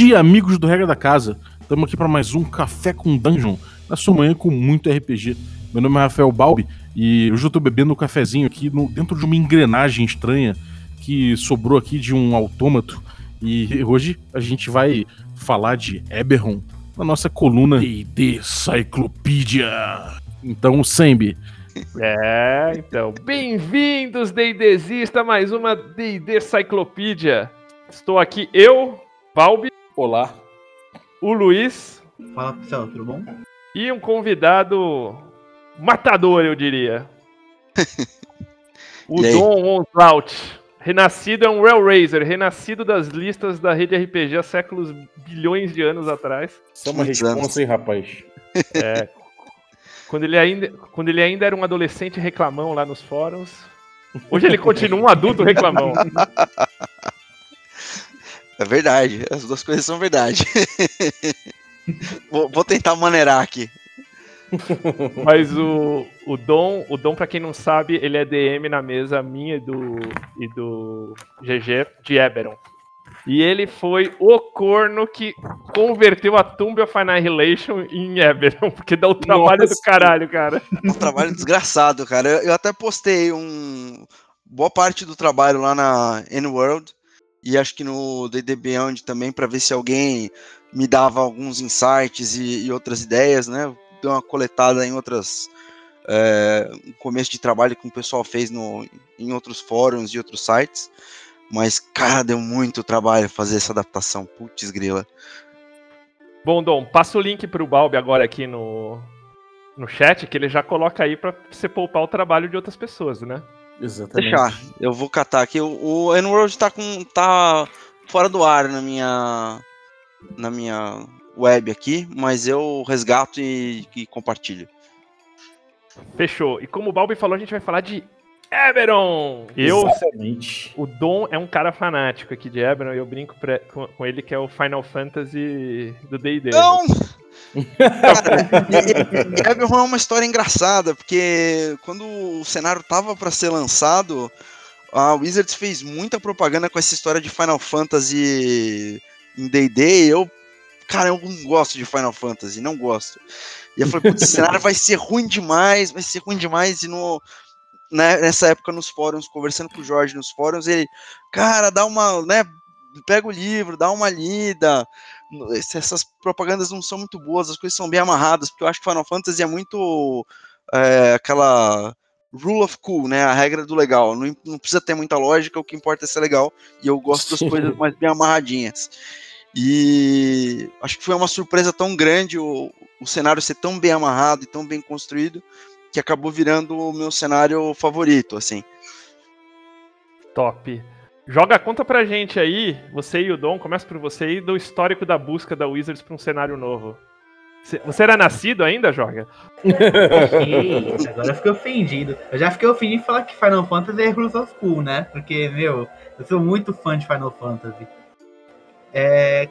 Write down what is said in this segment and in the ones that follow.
dia, amigos do Regra da Casa. Estamos aqui para mais um Café com Dungeon, na sua manhã com muito RPG. Meu nome é Rafael Balbi e hoje eu estou bebendo um cafezinho aqui no, dentro de uma engrenagem estranha que sobrou aqui de um autômato. E hoje a gente vai falar de Eberron na nossa coluna D&D Cyclopedia. Então, Sembi, é, então, bem-vindos, D&Dzista, mais uma D&D Cyclopedia. Estou aqui eu, Valbi. Olá. O Luiz. Fala, pessoal, tudo bom? E um convidado matador, eu diria. o Dom Onslaut. Renascido é um Railraiser, renascido das listas da rede RPG há séculos, bilhões de anos atrás. Isso é uma resposta, hein, rapaz? É, quando ele, ainda, quando ele ainda era um adolescente reclamão lá nos fóruns. Hoje ele continua um adulto reclamão. É verdade, as duas coisas são verdade. vou, vou, tentar maneirar aqui. Mas o, o Dom, o Dom, para quem não sabe, ele é DM na mesa minha e do, e do GG de Eberon. E ele foi o corno que converteu a Tomb of Annihilation em Eberron, porque dá o trabalho Nossa. do caralho, cara. Um trabalho desgraçado, cara. Eu, eu, até postei um boa parte do trabalho lá na N-World e acho que no D&D Beyond também para ver se alguém me dava alguns insights e, e outras ideias, né? Deu uma coletada em outras é, começo de trabalho que o pessoal fez no, em outros fóruns e outros sites. Mas, cara, deu muito trabalho fazer essa adaptação. Putz, grila. Bom, Dom, passa o link pro Balbi agora aqui no, no chat, que ele já coloca aí para você poupar o trabalho de outras pessoas, né? Exatamente. Deixar, eu vou catar aqui. O, o N-World tá, com, tá fora do ar na minha, na minha web aqui, mas eu resgato e, e compartilho. Fechou. E como o Balbi falou, a gente vai falar de Eberon! Eu, Exatamente. O Dom é um cara fanático aqui de Eberon e eu brinco pra, com, com, ele que é o Final Fantasy do D&D. Não! Eberon é uma história engraçada, porque quando o cenário tava para ser lançado, a Wizards fez muita propaganda com essa história de Final Fantasy em D&D, eu cara, eu não gosto de Final Fantasy, não gosto. E eu falei, putz, esse cenário vai ser ruim demais, vai ser ruim demais, e no, né, nessa época nos fóruns, conversando com o Jorge nos fóruns, ele, cara, dá uma, né, pega o livro, dá uma lida. Essas propagandas não são muito boas, as coisas são bem amarradas, porque eu acho que Final Fantasy é muito é, aquela rule of cool, né, a regra do legal. Não, não, precisa ter muita lógica, o que importa é ser legal, e eu gosto das coisas mais bem amarradinhas. E acho que foi uma surpresa tão grande o, o cenário ser tão bem amarrado e tão bem construído, que acabou virando o meu cenário favorito, assim. Top. Joga a conta pra gente aí, você e o Dom, começa por você aí, do histórico da busca da Wizards pra um cenário novo. Você era nascido ainda, Joga? Isso, agora eu fiquei ofendido. Eu já fiquei ofendido em falar que Final Fantasy é Rules of Cool, né? Porque, meu, eu sou muito fã de Final Fantasy. É.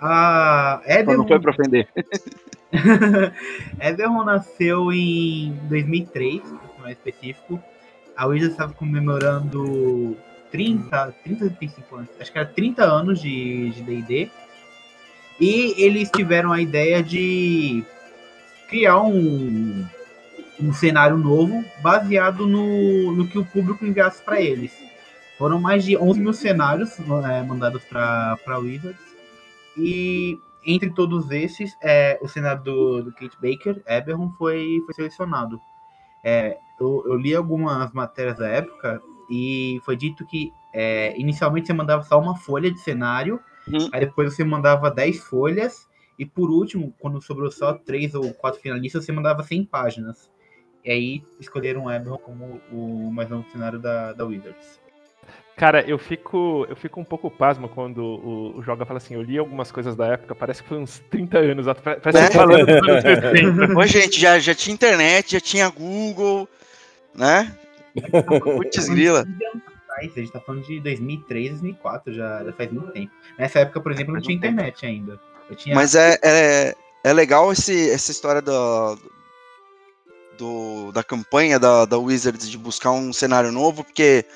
A Eberron... Não foi pra ofender. Eberron nasceu em 2003, mais específico. A Wizards estava comemorando 30, 30, 35 anos, acho que era 30 anos de D&D. E eles tiveram a ideia de criar um, um cenário novo baseado no, no que o público enviasse para eles. Foram mais de 11 mil cenários é, mandados para Wizards. E entre todos esses, é, o cenário do, Kate Baker, Eberron, foi, foi selecionado. É, eu, eu, li algumas matérias da época e foi dito que é, inicialmente você mandava só uma folha de cenário, uhum. aí depois você mandava 10 folhas, e por último, quando sobrou só 3 ou 4 finalistas, você mandava 100 páginas. E aí escolheram Eberron como o mais novo cenário da, da Wizards. Cara, eu fico, eu fico um pouco pasmo quando o, o Joga fala assim, eu li algumas coisas da época, parece que foi uns 30 anos, parece é? que falando dos anos 60. Ô, gente, já, já tinha internet, já tinha Google, né? Putz grila. A gente tá falando de 2003, 2004, já, já faz muito tempo. Nessa época, por exemplo, não tinha internet ainda. Tinha... Mas é, é, é legal esse, essa história do, do, da campanha da, da Wizards de buscar um cenário novo, porque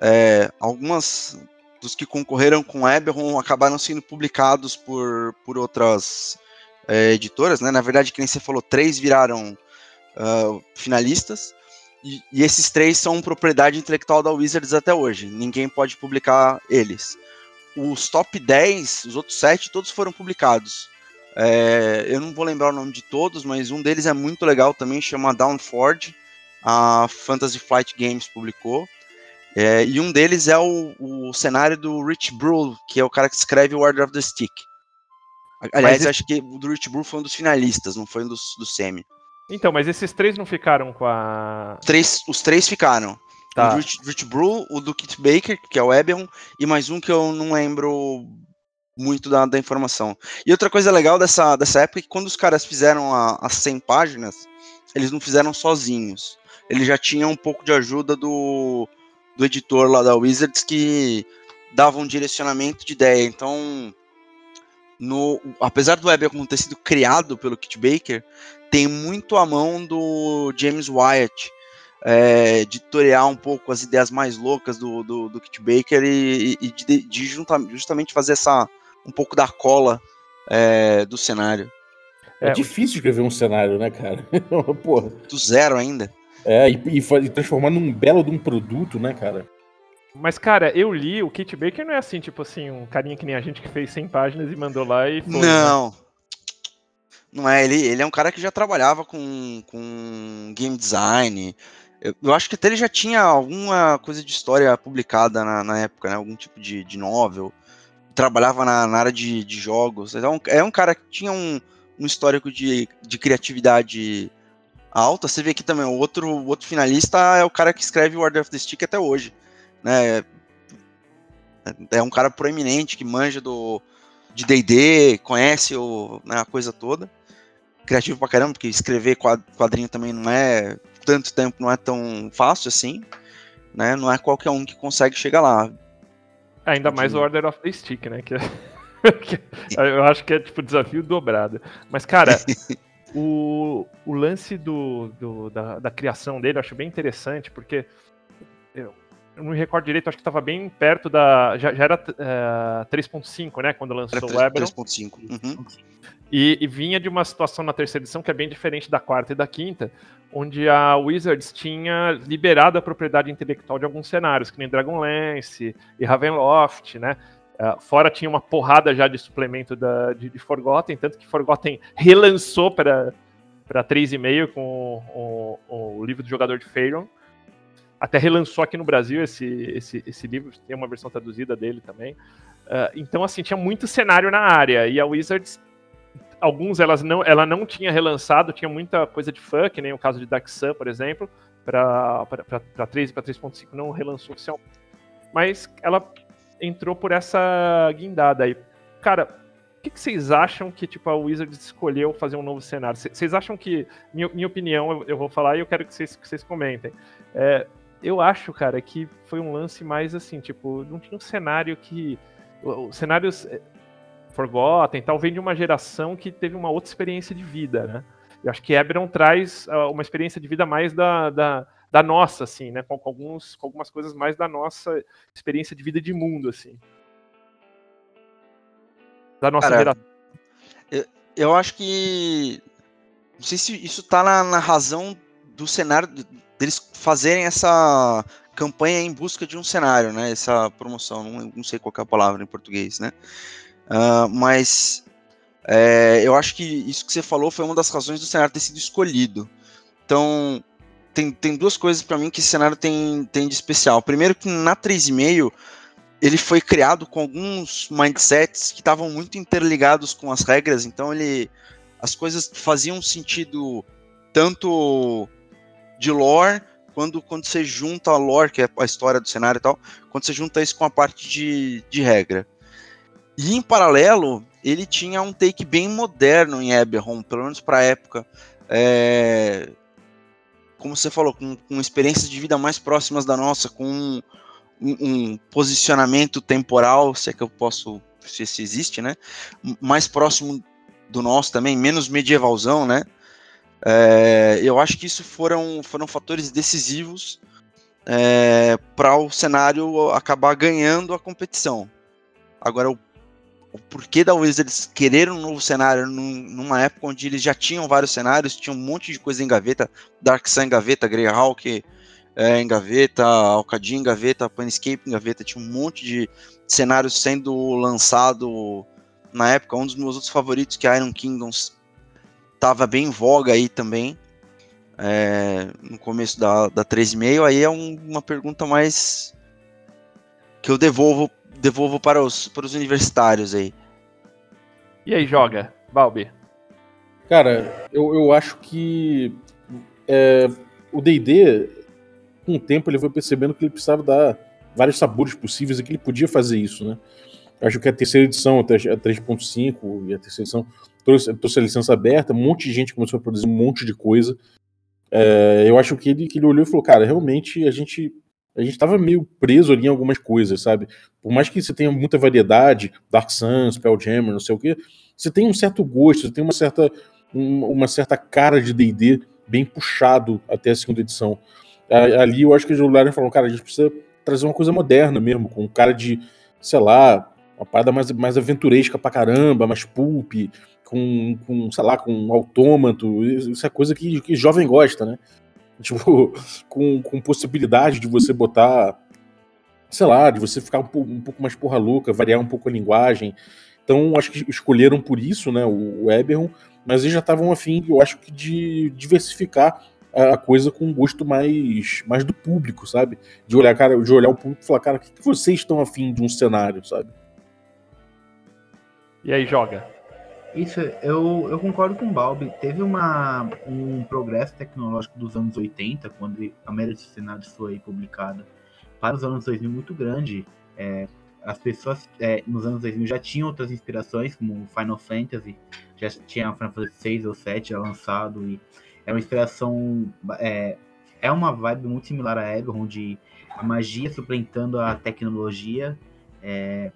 é, algumas dos que concorreram com Eberron acabaram sendo publicados por, por outras é, editoras, né? Na verdade, que nem você falou, três viraram uh, finalistas. E, e, esses três são propriedade intelectual da Wizards até hoje. Ninguém pode publicar eles. Os top 10, os outros sete, todos foram publicados. É, eu não vou lembrar o nome de todos, mas um deles é muito legal também, chama Downford. A Fantasy Flight Games publicou. É, e um deles é o, o cenário do Rich Brule, que é o cara que escreve o Order of the Stick. Aliás, esse... acho que o do Rich Brule foi um dos finalistas, não foi um dos, do semi. Então, mas esses três não ficaram com a. Três, os três ficaram. Tá. O Rich, Rich Brule, o do Kit Baker, que é o Eberron, e mais um que eu não lembro muito da, da informação. E outra coisa legal dessa, dessa época é que quando os caras fizeram a, as 100 páginas, eles não fizeram sozinhos. Eles já tinham um pouco de ajuda do, do editor lá da Wizards que dava um direcionamento de ideia. Então, no, apesar do Eberron ter sido criado pelo Kit Baker, tem muito a mão do James Wyatt, é, editoriar um pouco as ideias mais loucas do, do, do Kit Baker e, e de, de justamente fazer essa um pouco da cola é, do cenário. É, é difícil escrever um cenário, né, cara? Porra. Do zero ainda. É, e, e, e, transformar num belo de um produto, né, cara? Mas, cara, eu li, o Kit Baker não é assim, tipo assim, um carinha que nem a gente que fez 100 páginas e mandou lá e foi. Né? Não. Né? Não é, ele, ele é um cara que já trabalhava com, com game design. Eu, eu acho que até ele já tinha alguma coisa de história publicada na, na época, né? Algum tipo de, de novel. Trabalhava na, na área de, de jogos. Então, é um cara que tinha um, um histórico de, de criatividade alta. Você vê aqui também, o outro, o outro finalista é o cara que escreve o Order of the Stick até hoje. Né? É, é um cara proeminente que manja do de D&D, conhece o, né, a coisa toda criativo pra caramba, porque escrever quadrinho também não é tanto tempo, não é tão fácil assim, né? Não é qualquer um que consegue chegar lá. Ainda mais o Order of the Stick, né? Que, que eu acho que é tipo desafio dobrado. Mas, cara, o, o lance do, do da, da, criação dele eu acho bem interessante, porque eu, eu não me recordo direito, acho que estava bem perto da. Já, já era uh, eh, 3.5, né? Quando lançou o Eberron. 3.5. Uhum. E, e, vinha de uma situação na terceira edição que é bem diferente da quarta e da quinta, onde a Wizards tinha liberado a propriedade intelectual de alguns cenários, que nem Dragonlance e Ravenloft, né? Uh, fora tinha uma porrada já de suplemento da, de, de Forgotten, tanto que Forgotten relançou para 3,5 com o, o, o, livro do jogador de Faerun. Até relançou aqui no Brasil esse, esse, esse livro, tem uma versão traduzida dele também. Uh, então, assim, tinha muito cenário na área, e a Wizards alguns elas não, ela não tinha relançado, tinha muita coisa de que nem o caso de Dark Sun, por exemplo, para 3 e para 3.5 não relançou oficialmente. Mas ela entrou por essa guindada aí. Cara, o que, que, vocês acham que tipo, a Wizards escolheu fazer um novo cenário? Vocês acham que, minha, minha opinião, eu, eu, vou falar e eu quero que vocês, que vocês comentem. É, eu acho, cara, que foi um lance mais assim, tipo, não tinha um cenário que. Os cenários Forgotten tal, vem de uma geração que teve uma outra experiência de vida, né? Eu acho que Eberron traz uh, uma experiência de vida mais da, da, da nossa, assim, né? Com, com, alguns, com algumas coisas mais da nossa experiência de vida de mundo, assim. Da nossa Cara, geração. Eu, eu acho que. Não sei se isso tá na, na razão do cenário deles fazerem essa campanha em busca de um cenário, né? Essa promoção, não, não sei qual é a palavra em português, né? Uh, mas é, eu acho que isso que você falou foi uma das razões do cenário ter sido escolhido. Então, tem, tem duas coisas para mim que esse cenário tem, tem de especial. Primeiro, que na 3,5 ele foi criado com alguns mindsets que estavam muito interligados com as regras, então ele as coisas faziam sentido tanto de lore quando, quando você junta a lore, que é a história do cenário e tal, quando você junta isso com a parte de, de regra. E em paralelo, ele tinha um take bem moderno em Eberron, pelo menos para a época. É... Como você falou, com, com experiências de vida mais próximas da nossa, com um, um, posicionamento temporal, se é que eu posso, se, existe, né? Mais próximo do nosso também, menos medievalzão, né? É, eu acho que isso foram, foram fatores decisivos é, para o cenário acabar ganhando a competição. Agora, o, o, porquê da Wizards querer um novo cenário num, numa época onde eles já tinham vários cenários, tinham um monte de coisa em gaveta, Dark Sun em gaveta, Greyhawk é, em gaveta, Alcadim em gaveta, Planescape em gaveta, tinha um monte de cenários sendo lançado na época. Um dos meus outros favoritos, que é Iron Kingdoms, estava bem em voga aí também é, no começo da, da 3,5, aí é um, uma pergunta mais que eu devolvo, devolvo para, os, para os universitários aí. E aí, joga, Balbi? Cara, eu, eu acho que é, o D&D, com o tempo, ele foi percebendo que ele precisava dar vários sabores possíveis e que ele podia fazer isso, né? Acho que a terceira edição, a 3.5 e a terceira edição, trouxe, trouxe a licença aberta, um monte de gente começou a produzir um monte de coisa, é, eu acho que ele, que ele olhou e falou, cara, realmente a gente a gente tava meio preso ali em algumas coisas, sabe? Por mais que você tenha muita variedade, Dark Sun, Spelljammer, não sei o quê, você tem um certo gosto, você tem uma certa, um, uma certa cara de D&D bem puxado até a segunda edição. Ali eu acho que olharam e falaram, cara, a gente precisa trazer uma coisa moderna mesmo, com um cara de, sei lá, uma parada mais, mais aventuresca pra caramba, mais pulp, com, com, sei lá, com um autômato, isso é coisa que, que jovem gosta, né? Tipo, com, com possibilidade de você botar, sei lá, de você ficar um, pouco, um pouco mais porra louca, variar um pouco a linguagem. Então, acho que escolheram por isso, né, o, o Eberron, mas eles já estavam afim, eu acho que, de diversificar a coisa com um gosto mais, mais do público, sabe? De olhar, cara, de olhar o público e falar, cara, o que, que vocês estão afim de um cenário, sabe? E aí, joga? Isso, eu, eu concordo com o Balbi. Teve uma, um progresso tecnológico dos anos 80, quando a maioria dos cenários foi publicada, para os anos 2000 muito grande. É, as pessoas é, nos anos 2000 já tinham outras inspirações, como Final Fantasy, já tinha Final Fantasy 6 ou 7 já lançado, e é uma inspiração. É, é uma vibe muito similar a Eberron, onde a magia suplantando a tecnologia. É,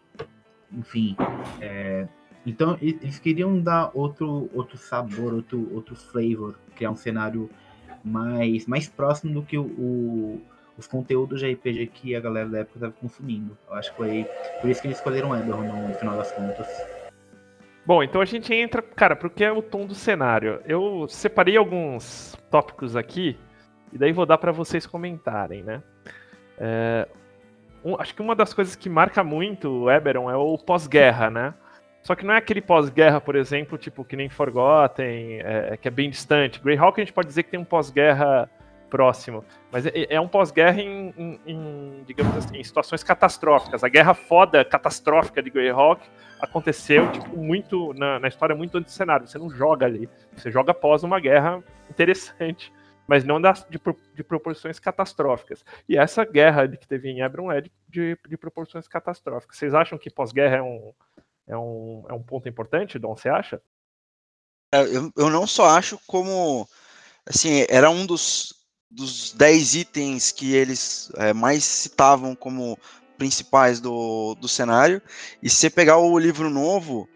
enfim, é, então eles queriam dar outro, outro sabor, outro, outro flavor, criar um cenário mais, mais próximo do que o, o os conteúdos de RPG que a galera da época estava consumindo. Eu acho que foi por isso que eles escolheram Eberron no final das contas. Bom, então a gente entra, cara, porque é o tom do cenário. Eu separei alguns tópicos aqui e daí vou dar para vocês comentarem, né? É, um, acho que uma das coisas que marca muito o Eberron é o pós-guerra, né? Só que não é aquele pós-guerra, por exemplo, tipo, que nem Forgotten, é, é, que é bem distante. Greyhawk a gente pode dizer que tem um pós-guerra próximo, mas é, é um pós-guerra em, em, em, digamos assim, em situações catastróficas. A guerra foda, catastrófica de Greyhawk aconteceu, tipo, muito, na, na história, muito antes do cenário. Você não joga ali, você joga após uma guerra interessante, mas não das, de, de proporções catastróficas. E essa guerra que teve em Hebron é de, de, de proporções catastróficas. Vocês acham que pós-guerra é um é um, é um ponto importante, Dom, você acha? É, eu, eu não só acho como, assim, era um dos, dos dez itens que eles é, mais citavam como principais do, do cenário, e se você pegar o livro novo,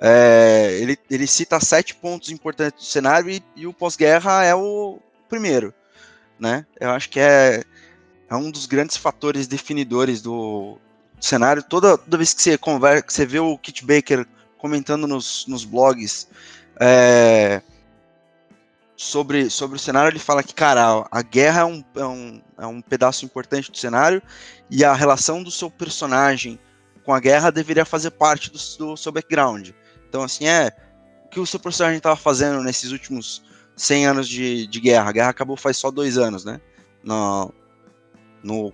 é, ele, ele cita sete pontos importantes do cenário e, e o pós-guerra é o primeiro, né? Eu acho que é, é um dos grandes fatores definidores do, cenário. Toda, toda vez que você conversa, que você vê o Kit Baker comentando nos, nos blogs é, sobre, sobre o cenário, ele fala que, cara, a guerra é um, é, um, é um pedaço importante do cenário e a relação do seu personagem com a guerra deveria fazer parte do, do seu background. Então, assim, é o que o seu personagem estava fazendo nesses últimos 100 anos de, de guerra. A guerra acabou faz só dois anos, né? No, no,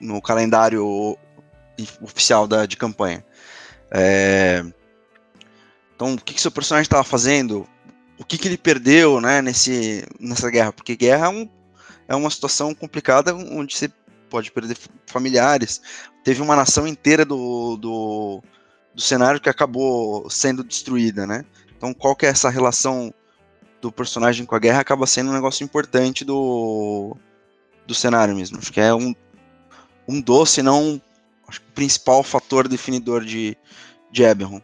no calendário oficial da, de campanha. É, então, o que, que seu personagem estava fazendo? O que, que ele perdeu né, nesse, nessa guerra? Porque guerra é, um, é uma situação complicada onde você pode perder familiares. Teve uma nação inteira do, do, do cenário que acabou sendo destruída, né? Então, qual que é essa relação do personagem com a guerra acaba sendo um negócio importante do, do cenário mesmo. Acho que é um, um doce, não acho que o principal fator definidor de, de Eberron.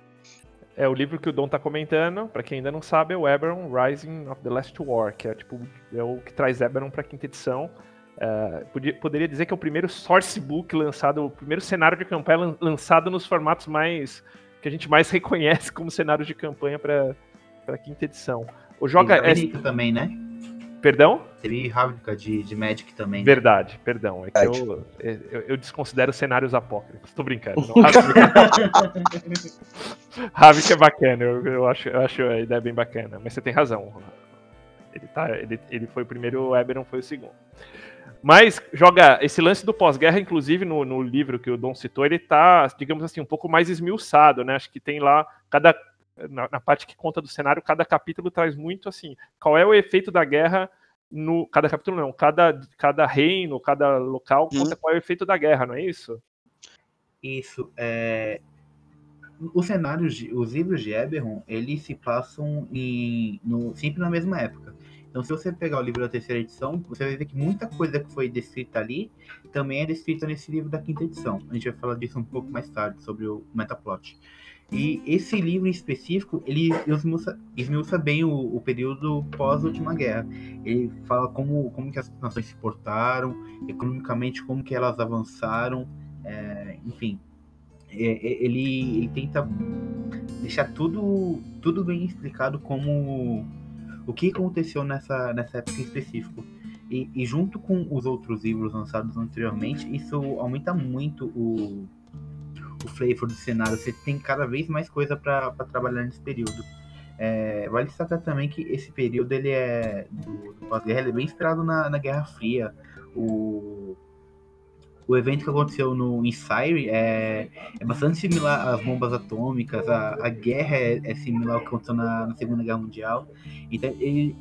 É o livro que o Dom tá comentando, para quem ainda não sabe, é o Eberron Rising of the Last War, que é tipo é o que traz Eberron para quinta edição. Uh, podia, poderia dizer que é o primeiro sourcebook lançado, o primeiro cenário de campanha lançado nos formatos mais que a gente mais reconhece como cenários de campanha para quinta edição. O joga é também, né? Perdão? Teve Ravnica de, de Magic também. Né? Verdade, perdão. É que eu, eu, eu, desconsidero cenários apócrifos. Tô brincando. Ravnica é bacana, eu, eu, acho, eu acho a ideia bem bacana. Mas você tem razão. Ele, tá, ele, ele foi o primeiro, o Eberron foi o segundo. Mas joga esse lance do pós-guerra, inclusive no, no, livro que o Dom citou, ele tá, digamos assim, um pouco mais esmiuçado, né? Acho que tem lá cada na, na, parte que conta do cenário, cada capítulo traz muito assim, qual é o efeito da guerra no cada capítulo não, cada cada reino, cada local conta qual é o efeito da guerra, não é isso? Isso, é os cenários, os livros de Eberron, eles se passam em, no, sempre na mesma época. Então, se você pegar o livro da terceira edição, você vai ver que muita coisa que foi descrita ali também é descrita nesse livro da quinta edição. A gente vai falar disso um pouco mais tarde, sobre o metaplot. E esse livro em específico, ele esmiuça, esmiuça bem o, o período pós-última guerra. Ele fala como, como que as nações se portaram, economicamente como que elas avançaram, é, enfim. É, é ele, ele tenta deixar tudo, tudo bem explicado como o que aconteceu nessa, nessa época em específico. E, e junto com os outros livros lançados anteriormente, isso aumenta muito o, o flavor do cenário. Você tem cada vez mais coisa para trabalhar nesse período. É, vale destacar também que esse período ele é do, do pós-guerra é bem inspirado na, na Guerra Fria. O, o evento que aconteceu no em é, é bastante similar às bombas atômicas, a, a guerra é, é similar ao que aconteceu na, na Segunda Guerra Mundial. Então,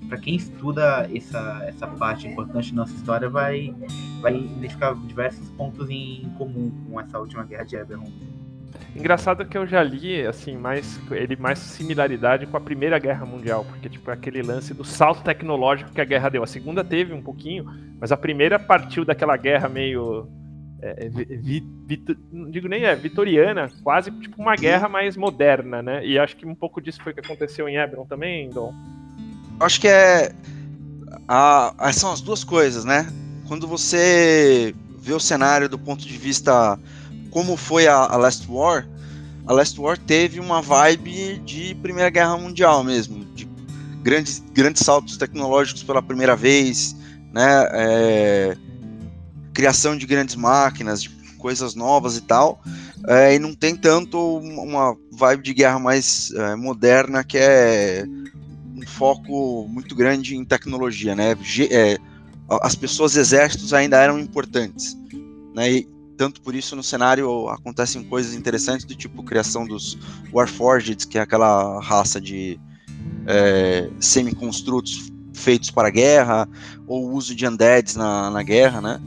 para quem estuda essa, essa parte importante da nossa história, vai, vai identificar diversos pontos em comum com essa última guerra de Eberron. Engraçado que eu já li, assim, mais ele mais similaridade com a Primeira Guerra Mundial, porque tipo aquele lance do salto tecnológico que a guerra deu. A segunda teve um pouquinho, mas a primeira partiu daquela guerra meio é, é vi, vi, não digo nem é vitoriana, quase tipo uma guerra mais moderna, né? E acho que um pouco disso foi o que aconteceu em Hebron também, Dom. Acho que é a, são as duas coisas, né? Quando você vê o cenário do ponto de vista como foi a, a Last War, a Last War teve uma vibe de Primeira Guerra Mundial mesmo, de grandes, grandes saltos tecnológicos pela primeira vez, né? É, criação de grandes máquinas, de coisas novas e tal, é, e não tem tanto uma vibe de guerra mais é, moderna que é um foco muito grande em tecnologia, né? É, as pessoas exércitos ainda eram importantes, né? E tanto por isso no cenário acontecem coisas interessantes do tipo criação dos Warforged, que é aquela raça de é, semi-construtos feitos para a guerra, ou uso de undeads na, na guerra, né?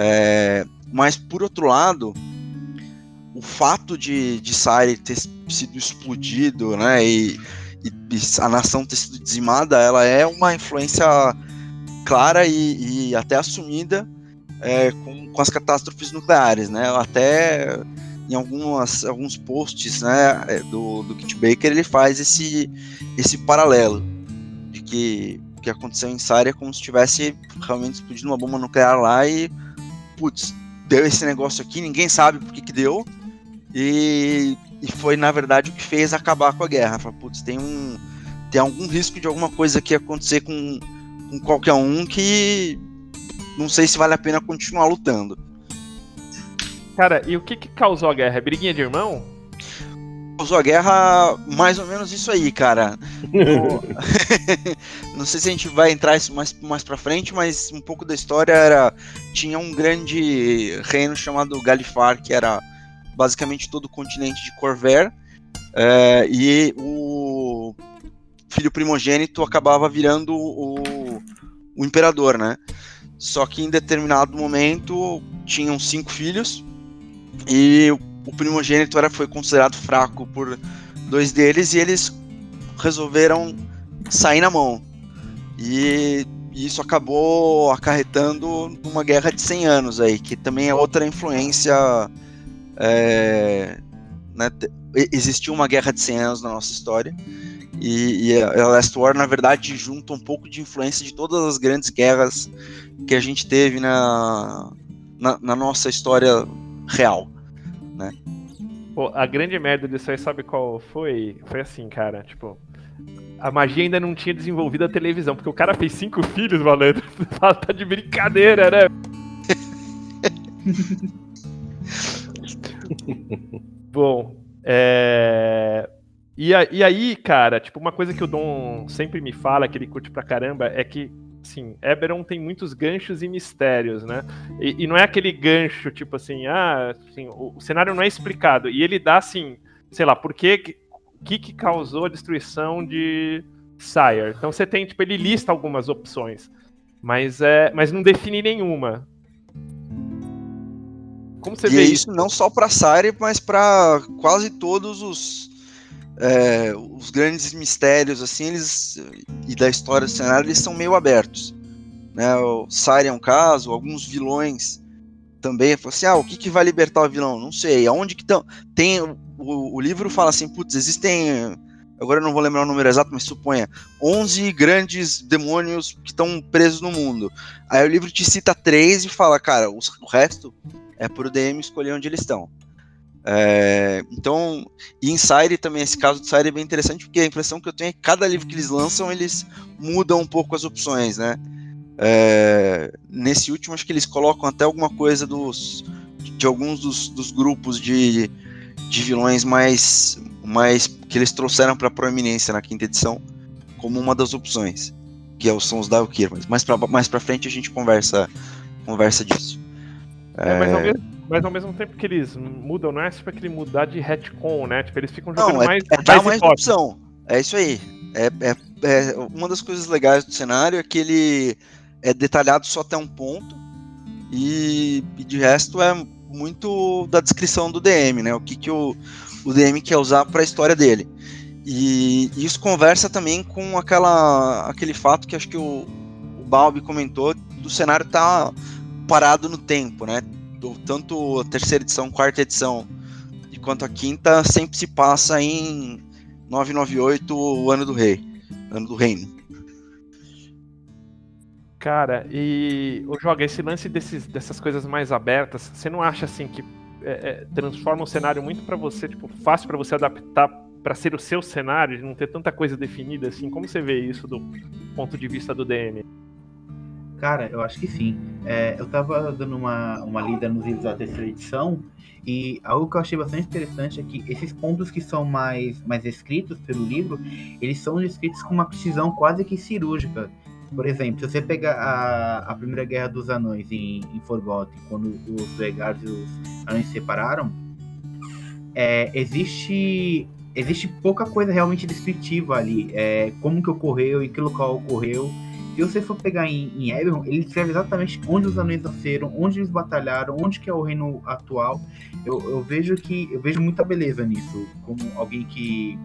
É, mas, por outro lado, o fato de, de Sire ter sido explodido, né, e, e, a nação ter sido dizimada, ela é uma influência clara e, e até assumida é, com, com, as catástrofes nucleares, né, até em algumas, alguns posts, né, é, do, do Kit Baker, ele faz esse, esse paralelo de que o que aconteceu em Sire é como se tivesse realmente explodido uma bomba nuclear lá e putz, deu esse negócio aqui, ninguém sabe por que que deu, e, e foi, na verdade, o que fez acabar com a guerra. Fala, putz, tem um. Tem algum risco de alguma coisa que acontecer com, com qualquer um que não sei se vale a pena continuar lutando. Cara, e o que, que causou a guerra? É briguinha de irmão? Causou a guerra, mais ou menos isso aí, cara. não sei se a gente vai entrar isso mais, mais pra frente, mas um pouco da história era. Tinha um grande reino chamado Galifar, que era basicamente todo o continente de Corver. É, e o filho primogênito acabava virando o, o imperador, né? Só que em determinado momento tinham cinco filhos e o primogênito era, foi considerado fraco por dois deles e eles resolveram sair na mão. E isso acabou acarretando uma guerra de 100 anos aí, que também é outra influência. É, né, existiu uma guerra de 100 anos na nossa história. E, e a Last War, na verdade, junta um pouco de influência de todas as grandes guerras que a gente teve na, na, na nossa história real, né? Pô, a grande merda disso aí, sabe qual foi? Foi assim, cara, tipo, a magia ainda não tinha desenvolvido a televisão, porque o cara fez cinco filhos, malandro. tá de brincadeira, né? Bom, é... E, e, aí, cara, tipo, uma coisa que o Dom sempre me fala, que ele curte pra caramba, é que, assim, Eberron tem muitos ganchos e mistérios, né? E, e não é aquele gancho, tipo assim, ah, assim, o, o, cenário não é explicado. E ele dá, assim, sei lá, por que que, que causou a destruição de Sire. Então você tem, tipo, ele lista algumas opções, mas, é, mas não define nenhuma. Como você e vê é isso? não só para Sire, mas para quase todos os é, os grandes mistérios assim, eles e da história do cenário, eles são meio abertos. Né? O Sire é um caso, alguns vilões também, assim, ah, o que, que vai libertar o vilão? Não sei. Aonde que estão? Tem o, o livro fala assim, putz, existem agora eu não vou lembrar o número exato, mas suponha 11 grandes demônios que estão presos no mundo. Aí o livro te cita três e fala, cara, o, o resto é pro DM escolher onde eles estão. É, então, e Inside também, esse caso do Inside é bem interessante, porque a impressão que eu tenho é que cada livro que eles lançam, eles mudam um pouco as opções, né? É, nesse último, acho que eles colocam até alguma coisa dos, de alguns dos, dos grupos de, de vilões mais, mais que eles trouxeram para proeminência na quinta edição como uma das opções, que é são os Dalkir. Mas mais para mais frente a gente conversa conversa disso. É, é... Mas, mesmo, mas, ao mesmo, tempo que eles mudam, não é tipo aquele mudar de retcon, né? Tipo, eles ficam jogando não, é, mais. É dar mais, mais opção. É isso aí. É, é, é, uma das coisas legais do cenário é que ele é detalhado só até um ponto e, e de resto é muito da descrição do DM, né? O que, que o, o DM quer usar para a história dele. E, e, isso conversa também com aquela, aquele fato que acho que o, o Balbi comentou do cenário estar tá parado no tempo, né? Do, tanto a terceira edição, quarta edição, e quanto a quinta, sempre se passa em 998, o ano do rei, ano do reino. Cara, e o joga esse lance desses, dessas coisas mais abertas, você não acha assim que é, é, transforma o cenário muito para você, tipo, fácil para você adaptar para ser o seu cenário, de não ter tanta coisa definida assim? Como você vê isso do ponto de vista do DM? Cara, eu acho que sim. É, eu tava dando uma, uma lida nos livros da terceira edição e algo que eu achei bastante interessante é que esses pontos que são mais, mais escritos pelo livro, eles são descritos com uma precisão quase que cirúrgica. Por exemplo, se você pegar a, a Primeira Guerra dos Anões em, em Forgotten, quando os Vegados e os Anões se separaram, é, existe existe pouca coisa realmente descritiva ali. É, como que ocorreu, em que local ocorreu. Se você for pegar em, em Eberron, ele descreve exatamente onde os anões nasceram, onde eles batalharam, onde que é o reino atual. Eu, eu vejo que eu vejo muita beleza nisso, como alguém que,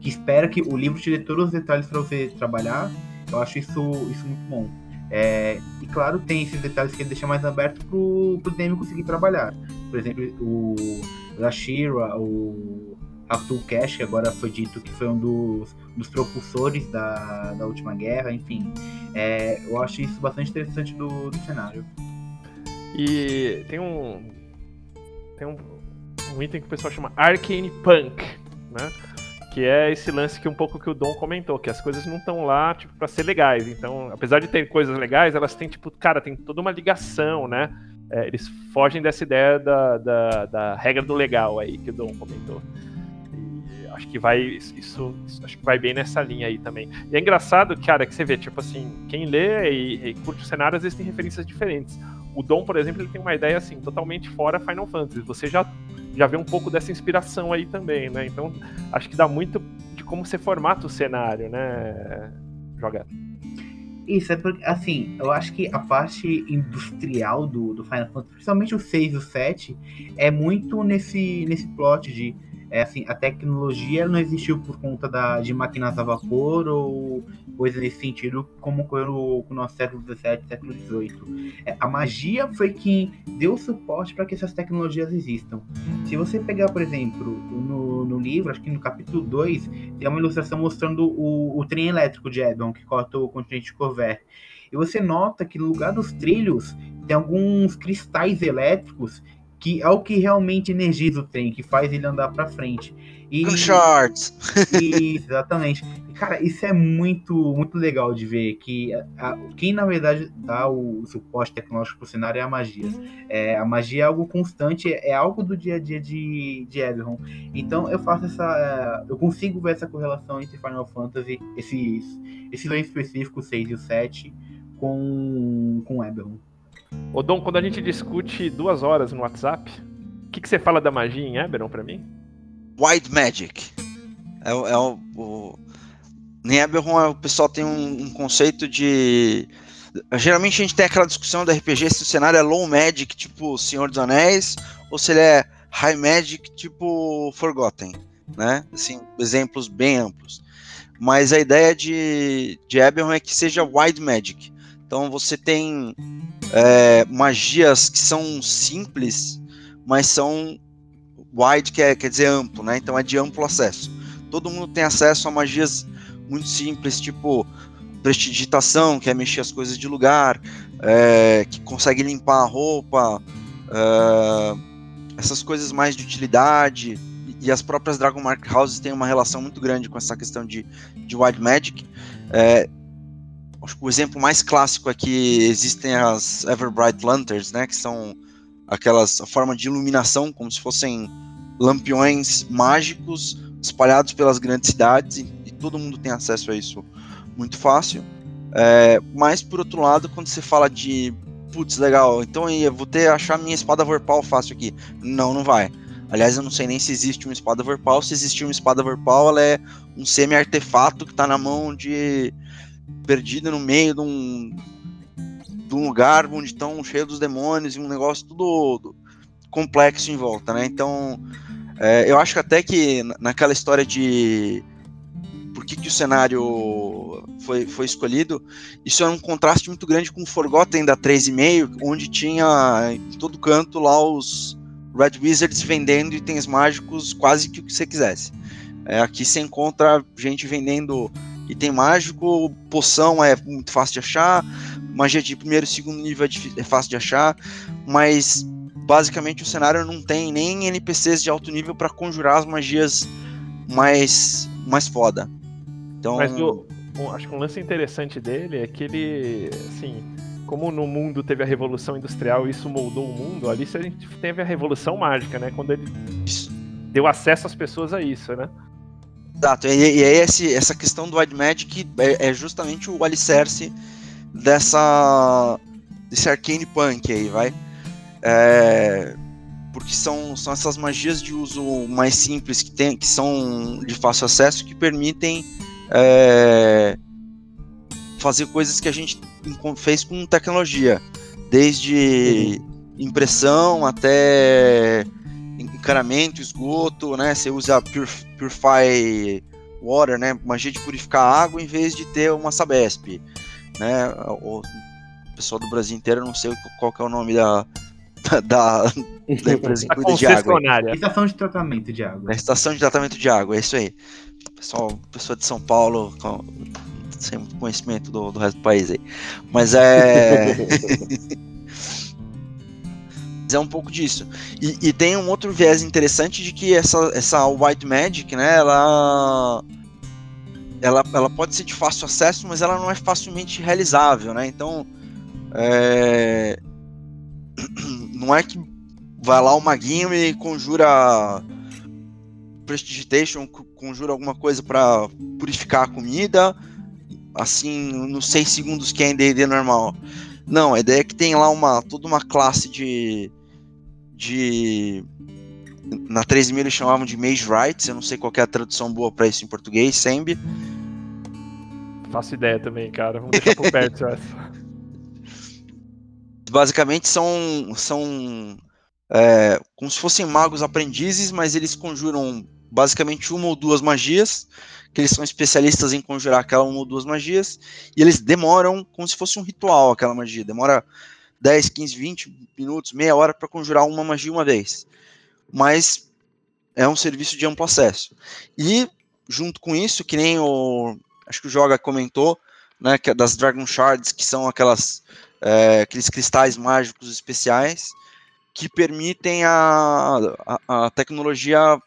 que espera que o livro te dê todos os detalhes para você trabalhar eu acho isso, isso muito bom. É, e claro, tem esses detalhes que ele deixa mais aberto pro, pro DM conseguir trabalhar. Por exemplo, o Rashira, o Abdul Cash, que agora foi dito que foi um dos, dos propulsores da, da última guerra, enfim. É, eu acho isso bastante interessante do, do cenário. E tem um. Tem um, um item que o pessoal chama Arcane Punk, né? Que é esse lance que um pouco que o Dom comentou, que as coisas não estão lá, tipo, pra ser legais. Então, apesar de ter coisas legais, elas têm, tipo, cara, tem toda uma ligação, né? É, eles fogem dessa ideia da, da, da, regra do legal aí que o Dom comentou. Acho que vai. Isso, isso, acho que vai bem nessa linha aí também. E é engraçado, cara, que você vê, tipo assim, quem lê e, e curte o cenário, às vezes tem referências diferentes. O Dom, por exemplo, ele tem uma ideia assim, totalmente fora Final Fantasy. Você já já vê um pouco dessa inspiração aí também, né? Então, acho que dá muito de como você formata o cenário, né? Joga. Isso, é porque, assim, eu acho que a parte industrial do, do Final Fantasy, principalmente o 6 e o 7, é muito nesse, nesse plot de é assim, a tecnologia não existiu por conta da, de máquinas a vapor ou coisa nesse sentido, como ocorreu no nosso século XVII, século XVIII. É, a magia foi quem deu suporte para que essas tecnologias existam. Se você pegar, por exemplo, no, no livro, acho que no capítulo 2, tem uma ilustração mostrando o, o trem elétrico de Edon, que corta o continente de Corvair. E você nota que no lugar dos trilhos tem alguns cristais elétricos que é o que realmente energiza o trem, que faz ele andar para frente. E, shorts. exatamente. Cara, isso é muito, muito legal de ver que a, a, quem na verdade dá o suporte tecnológico pro cenário é a magia. É, a magia é algo constante, é algo do dia a dia de, de Eberron. Então eu faço essa. Eu consigo ver essa correlação entre Final Fantasy, esses, esses dois específicos, 6 e o 7, com, com Eberron. Ô Dom, quando a gente discute duas horas no WhatsApp, o que, que você fala da magia em Eberron pra mim? White Magic. É, é o, o... Em Eberron o pessoal tem um, um, conceito de. Geralmente a gente tem aquela discussão do RPG se o cenário é low magic, tipo Senhor dos Anéis, ou se ele é high magic, tipo Forgotten, né? Assim, exemplos bem amplos. Mas a ideia de, de Eberron é que seja wide magic. Então você tem é, magias que são simples, mas são wide, que é, quer dizer amplo, né? Então é de amplo acesso. Todo mundo tem acesso a magias muito simples, tipo prestidigitação, que é mexer as coisas de lugar, é, que consegue limpar a roupa, é, essas coisas mais de utilidade. E as próprias Dragon Mark Houses têm uma relação muito grande com essa questão de, de Wild Magic. É, acho que o exemplo mais clássico é que existem as Everbright Lanterns, né, que são aquelas forma de iluminação como se fossem lampiões mágicos espalhados pelas grandes cidades e, e todo mundo tem acesso a isso muito fácil. É, mas por outro lado, quando você fala de putz, legal, então eu vou ter achar minha espada Vorpal fácil aqui. Não, não vai. Aliás, eu não sei nem se existe uma espada Vorpal. Se existir uma espada Vorpal, ela é um semi-artefato que está na mão de perdida no meio de um, de um lugar onde estão cheios dos demônios e um negócio tudo complexo em volta, né? Então, é, eu acho que até que naquela história de por que, que o cenário foi, foi escolhido, isso é um contraste muito grande com o Forgotten da 3,5, onde tinha em todo canto lá os Red Wizards vendendo itens mágicos quase que o que você quisesse. É, aqui você encontra gente vendendo item mágico, poção é muito fácil de achar, magia de primeiro e segundo nível é, é fácil de achar, mas basicamente o cenário não tem nem NPCs de alto nível para conjurar as magias mais mais foda. Então, mas o, o, acho que um lance interessante dele é que ele, assim, como no mundo teve a revolução industrial e isso moldou o mundo, ali a gente teve a revolução mágica, né? Quando ele deu acesso às pessoas a isso, né? Exato, e, e aí esse, essa questão do Wild Magic é, é, justamente o alicerce dessa desse arcane punk aí, vai. É, porque são, são essas magias de uso mais simples que, tem, que são de fácil acesso que permitem é, fazer coisas que a gente fez com tecnologia, desde impressão até encanamento, esgoto, né? Você usa Purif Purify Water, né? Magia de purificar água em vez de ter uma Sabesp, né? O pessoal do Brasil inteiro, não sei qual que é o nome da, da, da empresa que cuida de água. Estação de tratamento de água. É, estação de tratamento de água, é isso aí. Pessoal, pessoa de São Paulo, com, sem muito conhecimento do, do resto do país aí. Mas é. é um pouco disso. E, e, tem um outro viés interessante de que essa, essa White Magic, né, ela, ela, ela pode ser de fácil acesso, mas ela não é facilmente realizável, né? Então, é, não é que vai lá o maguinho e conjura Prestigitation, conjura alguma coisa para purificar a comida, assim, nos 6 segundos que é em D&D normal. Não, a ideia é que tem lá uma toda uma classe de de na 3000 eles chamavam de Mage Rights, eu não sei qual é a tradução boa para isso em português, Sembi. Faço ideia também, cara. Vamos deixar por perto essa. Basicamente são são é, como se fossem magos aprendizes, mas eles conjuram basicamente uma ou duas magias, que eles são especialistas em conjurar aquela uma ou duas magias, e eles demoram como se fosse um ritual aquela magia, demora 10, 15, 20 minutos, meia hora para conjurar uma magia uma vez. Mas é um serviço de amplo acesso. E junto com isso, que nem o acho que o Joga comentou, né, que é das Dragon Shards, que são aquelas é, aqueles cristais mágicos especiais que permitem a, a, a tecnologia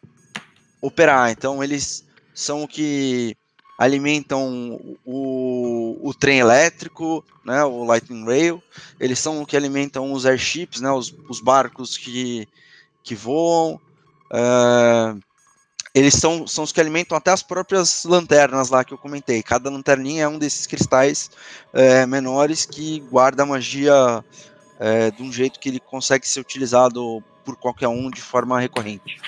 operar. Então eles são o que alimentam o, o trem elétrico, né, o Lightning Rail, eles são o que alimentam os airships, né, os, os barcos que, que voam, uh, eles são, são os que alimentam até as próprias lanternas lá que eu comentei. Cada lanterninha é um desses cristais é, menores que guarda a magia é, de um jeito que ele consegue ser utilizado por qualquer um de forma recorrente.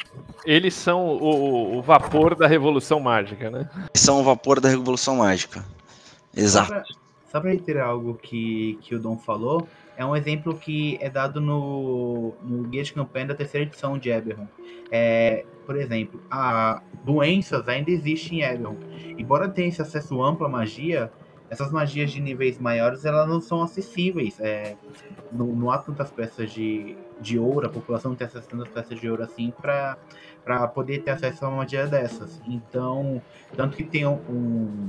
Eles são o, o vapor da Revolução Mágica, né? Eles são o vapor da Revolução Mágica. Exato. Só para reiterar algo que, que o Dom falou, é um exemplo que é dado no, no guia de campanha da terceira edição de Eberron. É, por exemplo, a doenças ainda existem em Eberron. Embora tenha esse acesso amplo à magia, essas magias de níveis maiores elas não são acessíveis. É, não, não há tantas peças de, de ouro, a população não tem acesso a tantas peças de ouro assim para poder ter acesso a uma magia dessas. Então, tanto que tem um,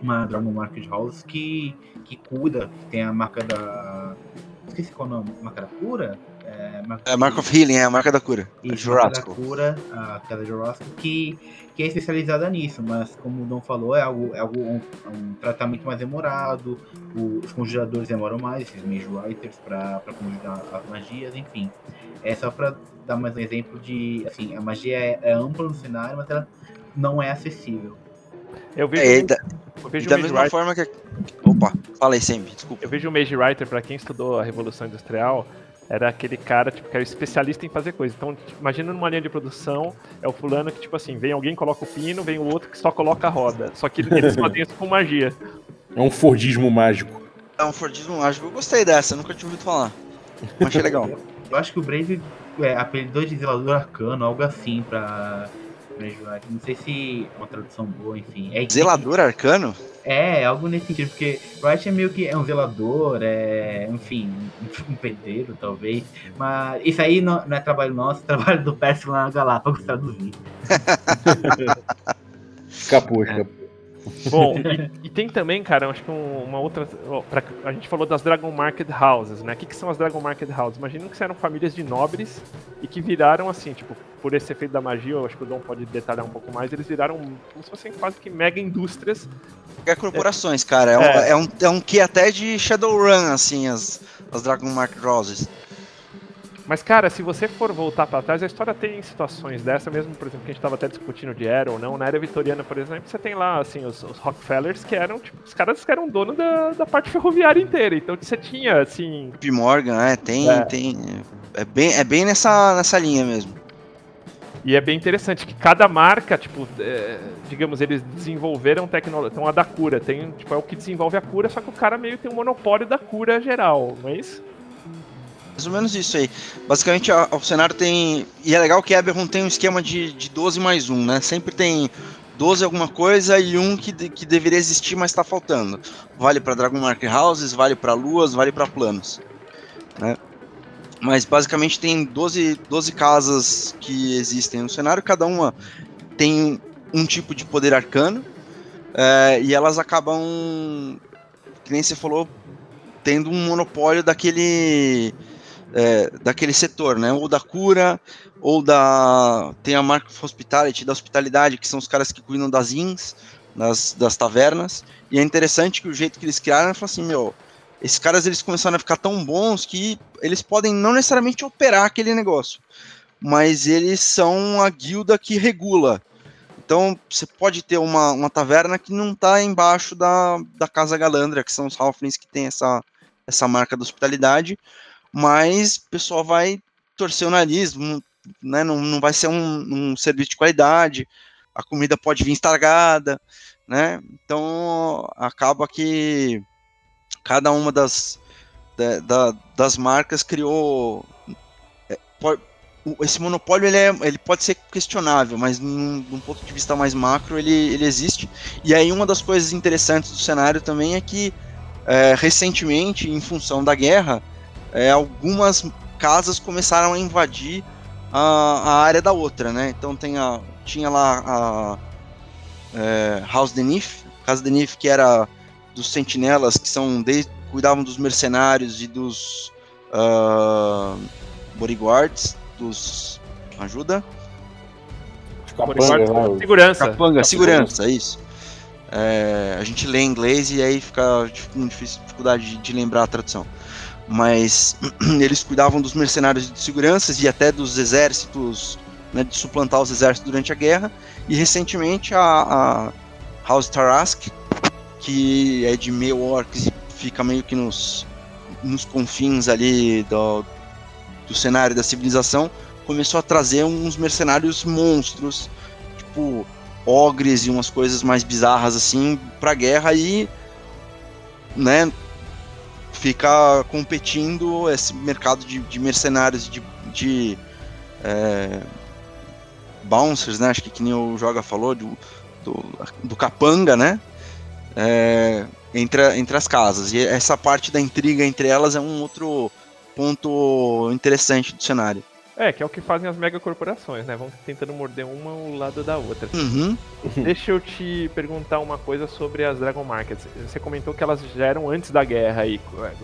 uma Dragon Market House que, que cuida, tem a marca da. Esqueci qual é o nome, marca da cura? É, marca, é, Mark of Healing, é a marca da cura. Isso, a marca da cura, aquela Jurassic, que, que é especializada nisso, mas como o Dom falou, é algo, é algo um, um tratamento mais demorado, os conjuradores demoram mais, esses Mage Writers, para conjurar as magias, enfim. É só para dar mais um exemplo de, assim, a magia é, é, ampla no cenário, mas ela não é acessível. Eu vejo, é, da, eu vejo da mesma Writer, forma que... Opa, fala aí sempre, desculpa. Eu vejo o Mage Writer, para quem estudou a Revolução Industrial, era aquele cara tipo, que era especialista em fazer coisa. Então, tipo, imagina numa linha de produção, é o fulano que, tipo assim, vem alguém, coloca o pino, vem o outro que só coloca a roda. Só que eles fazem isso com magia. É um Fordismo mágico. É um Fordismo mágico. Eu gostei dessa, nunca tinha ouvido falar. Achei legal. Eu acho que o Brave é, apelidou de zelador arcano, algo assim, pra, Não sei se é uma tradução boa, enfim. É zelador arcano? É, algo nesse sentido, porque Wright é meio que é um zelador, é, enfim, um pedreiro, talvez. Mas isso aí não, não é trabalho nosso, é trabalho do Percy lá na Galápagos traduzir. escapou, escapou. Bom, e, e, tem também, cara, acho que um, uma outra. Ó, pra, a gente falou das Dragon Market Houses, né? O que, que são as Dragon Market Houses? Imagina que eram famílias de nobres e que viraram assim, tipo, por esse efeito da magia, eu acho que o Dom pode detalhar um pouco mais, eles viraram como se fossem quase que mega indústrias. É corporações, cara. É, é. Um, é um, é um que até de Shadowrun, assim, as, as Dragon Market Houses. Mas, cara, se você for voltar para trás, a história tem situações dessa, mesmo, por exemplo, que a gente estava até discutindo de era ou não. Na era vitoriana, por exemplo, você tem lá, assim, os, os Rockefellers, que eram, tipo, os caras que eram dono da, da parte ferroviária inteira. Então você tinha, assim. P. Morgan, é, tem. É, tem é, bem, é bem nessa, nessa linha mesmo. E é bem interessante que cada marca, tipo, é, digamos, eles desenvolveram tecnologia. Então a da cura tem, tipo, é o que desenvolve a cura, só que o cara meio tem um monopólio da cura geral, não é isso? Mais ou menos isso aí. Basicamente, o cenário tem. E é legal que Eberron tem um esquema de, de 12 mais 1, né? Sempre tem 12 alguma coisa e um que, que deveria existir, mas está faltando. Vale para Dragon Market Houses, vale para luas, vale para planos. Né? Mas basicamente tem 12, 12 casas que existem no cenário, cada uma tem um tipo de poder arcano. É, e elas acabam, que nem você falou, tendo um monopólio daquele é, daquele setor, né? Ou da cura, ou da. Tem a marca Hospitality, da hospitalidade, que são os caras que cuidam das inns, das, das tavernas. E é interessante que o jeito que eles criaram é assim, meu. Esses caras eles começaram a ficar tão bons que eles podem não necessariamente operar aquele negócio, mas eles são a guilda que regula. Então você pode ter uma, uma taverna que não está embaixo da, da Casa Galandra, que são os Halflings que tem essa, essa marca da hospitalidade, mas o pessoal vai torcer o nariz, não, né, não, não vai ser um, um serviço de qualidade, a comida pode vir estragada, né? Então acaba que cada uma das, da, da, das marcas criou. É, esse monopólio ele, é, ele pode ser questionável, mas num, num ponto de vista mais macro ele, ele existe. E aí uma das coisas interessantes do cenário também é que é, recentemente, em função da guerra, é, algumas casas começaram a invadir a, a área da outra, né? Então tem a, tinha lá a é, House Denif, Casa Denif que era dos sentinelas que são desde, cuidavam dos mercenários e dos ah, bodyguards, dos ajuda Capanga, lá, o- Segurança. Capanga, segurança, isso. É, a gente lê em inglês e aí fica dif- com difícil- dificuldade de, de lembrar a tradução. Mas eles cuidavam dos mercenários de seguranças e até dos exércitos, né, de suplantar os exércitos durante a guerra. E recentemente a, a House Tarask, que é de meio orcs e fica meio que nos, nos confins ali do, do cenário da civilização, começou a trazer uns mercenários monstros, tipo ogres e umas coisas mais bizarras assim pra guerra e né fica competindo esse mercado de, de mercenários de, de é, bouncers né? Acho que que nem o Joga falou do, do, do capanga né? É, entre, entre as casas. E essa parte da intriga entre elas é um outro ponto interessante do cenário É, que é o que fazem as megacorporações, né? Vão tentando morder uma ao lado da outra. uhum. Deixa eu te perguntar uma coisa sobre as Dragon Markets. Você comentou que elas já eram antes da guerra aí.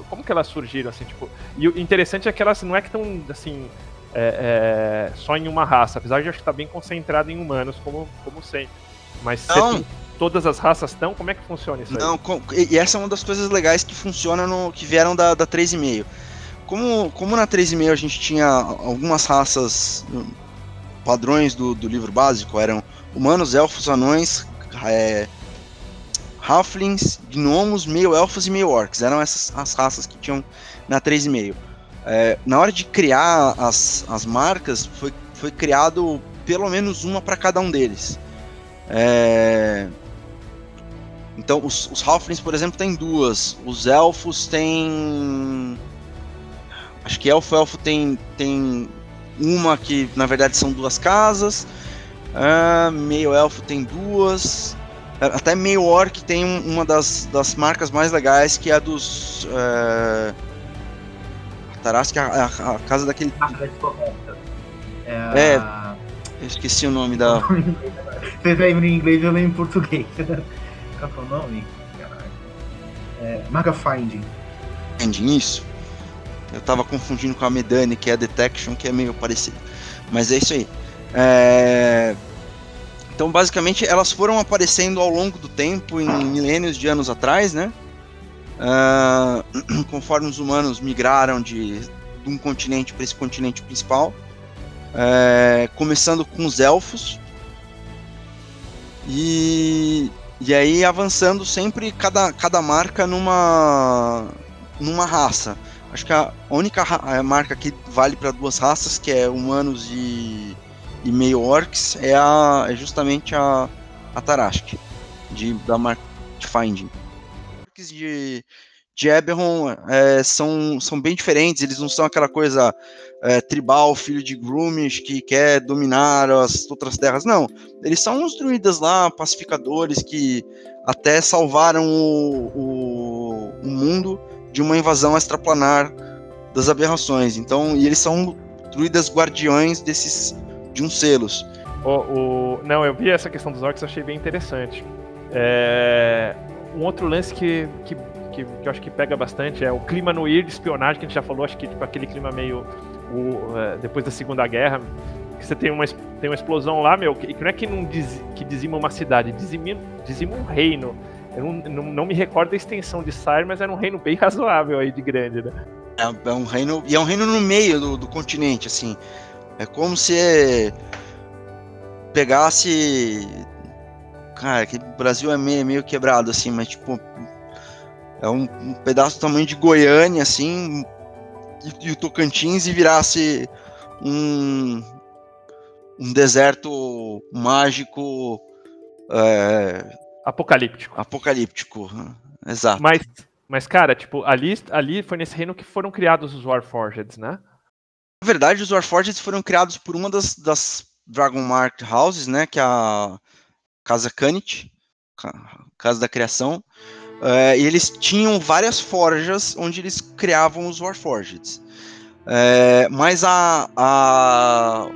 Como que elas surgiram, assim, tipo... E o interessante é que elas não é que estão, assim, é, é, só em uma raça. Apesar de eu acho que tá bem concentrado em humanos, como, como sempre. Mas você Não. tem- todas as raças estão? Como é que funciona isso aí? Não, com- e e essa é uma das coisas legais que funciona no que vieram da, da 3,5. Como, como na 3,5 a gente tinha algumas raças hum, padrões do, do livro básico, eram humanos, elfos, anões, é, halflings, gnomos, meio-elfos e meio-orcs. Eram essas as raças que tinham na 3,5. É, na hora de criar as, as marcas, foi, foi criado pelo menos uma para cada um deles. É, então, os, os Halflings, por exemplo, tem duas. Os Elfos tem. Acho que Elfo Elfo tem, tem uma que na verdade são duas casas. Ah, meio Elfo tem duas. Ah, Até meio Orc tem um- uma das, das marcas mais legais que é a dos. É... Tarasque, a, a, a casa daquele. Descoberta. É. É. Eu esqueci o nome da. Vocês lembram em inglês, eu lembro em português. Qual é o nome? Caralho. É, marca Finding. Ending, isso. Eu tava confundindo com a Medani, que é a Detection, que é meio parecido. Mas é isso aí. É, Então, basicamente, elas foram aparecendo ao longo do tempo, em milênios de anos atrás, né? Ah, Conforme os humanos migraram de, de um continente para esse continente principal. É, Começando com os elfos. E, e aí avançando sempre cada, cada marca numa, numa raça. Acho que a única a marca que vale para duas raças, que é humanos e, e meio orcs, é, a, é justamente a, a Tarashk, de, da marca de Finding. Orcs de, de Eberron é, são, são bem diferentes, eles não são aquela coisa é, tribal, filho de Groomish, que quer dominar as outras terras, não. Eles são uns druidas lá, pacificadores, que até salvaram o, o, o mundo de uma invasão extraplanar das aberrações. Então, e eles são druidas guardiões desses de uns selos. O, o- Não, eu vi essa questão dos orcs, achei bem interessante. É, Um outro lance que, que, que, que eu acho que pega bastante é o clima no ir de espionagem, que a gente já falou, acho que tipo, aquele clima meio. o, é, depois da Segunda Guerra. Que você tem uma, tem uma explosão lá, meu, que, que não é que, não diz, que dizima uma cidade, dizima, dizima um reino. Eu não, não, não me recordo da extensão de Sire, mas era um reino bem razoável aí de grande, né? É, é um reino e é um reino no meio do, do continente, assim. É como se pegasse, cara, que o Brasil é meio, meio quebrado assim, mas tipo é um, um pedaço do tamanho de Goiânia, assim, e, e o Tocantins e virasse um um deserto mágico é, Apocalíptico. apocalíptico, exato. Mas, mas, cara, tipo, ali, ali foi nesse reino que foram criados os Warforged, né? Na verdade, os Warforged foram criados por uma das, das Dragon Mark Houses, né? Que é a Casa Kanit, Casa da Criação. É, e eles tinham várias forjas onde eles criavam os Warforged. É, mas a, a,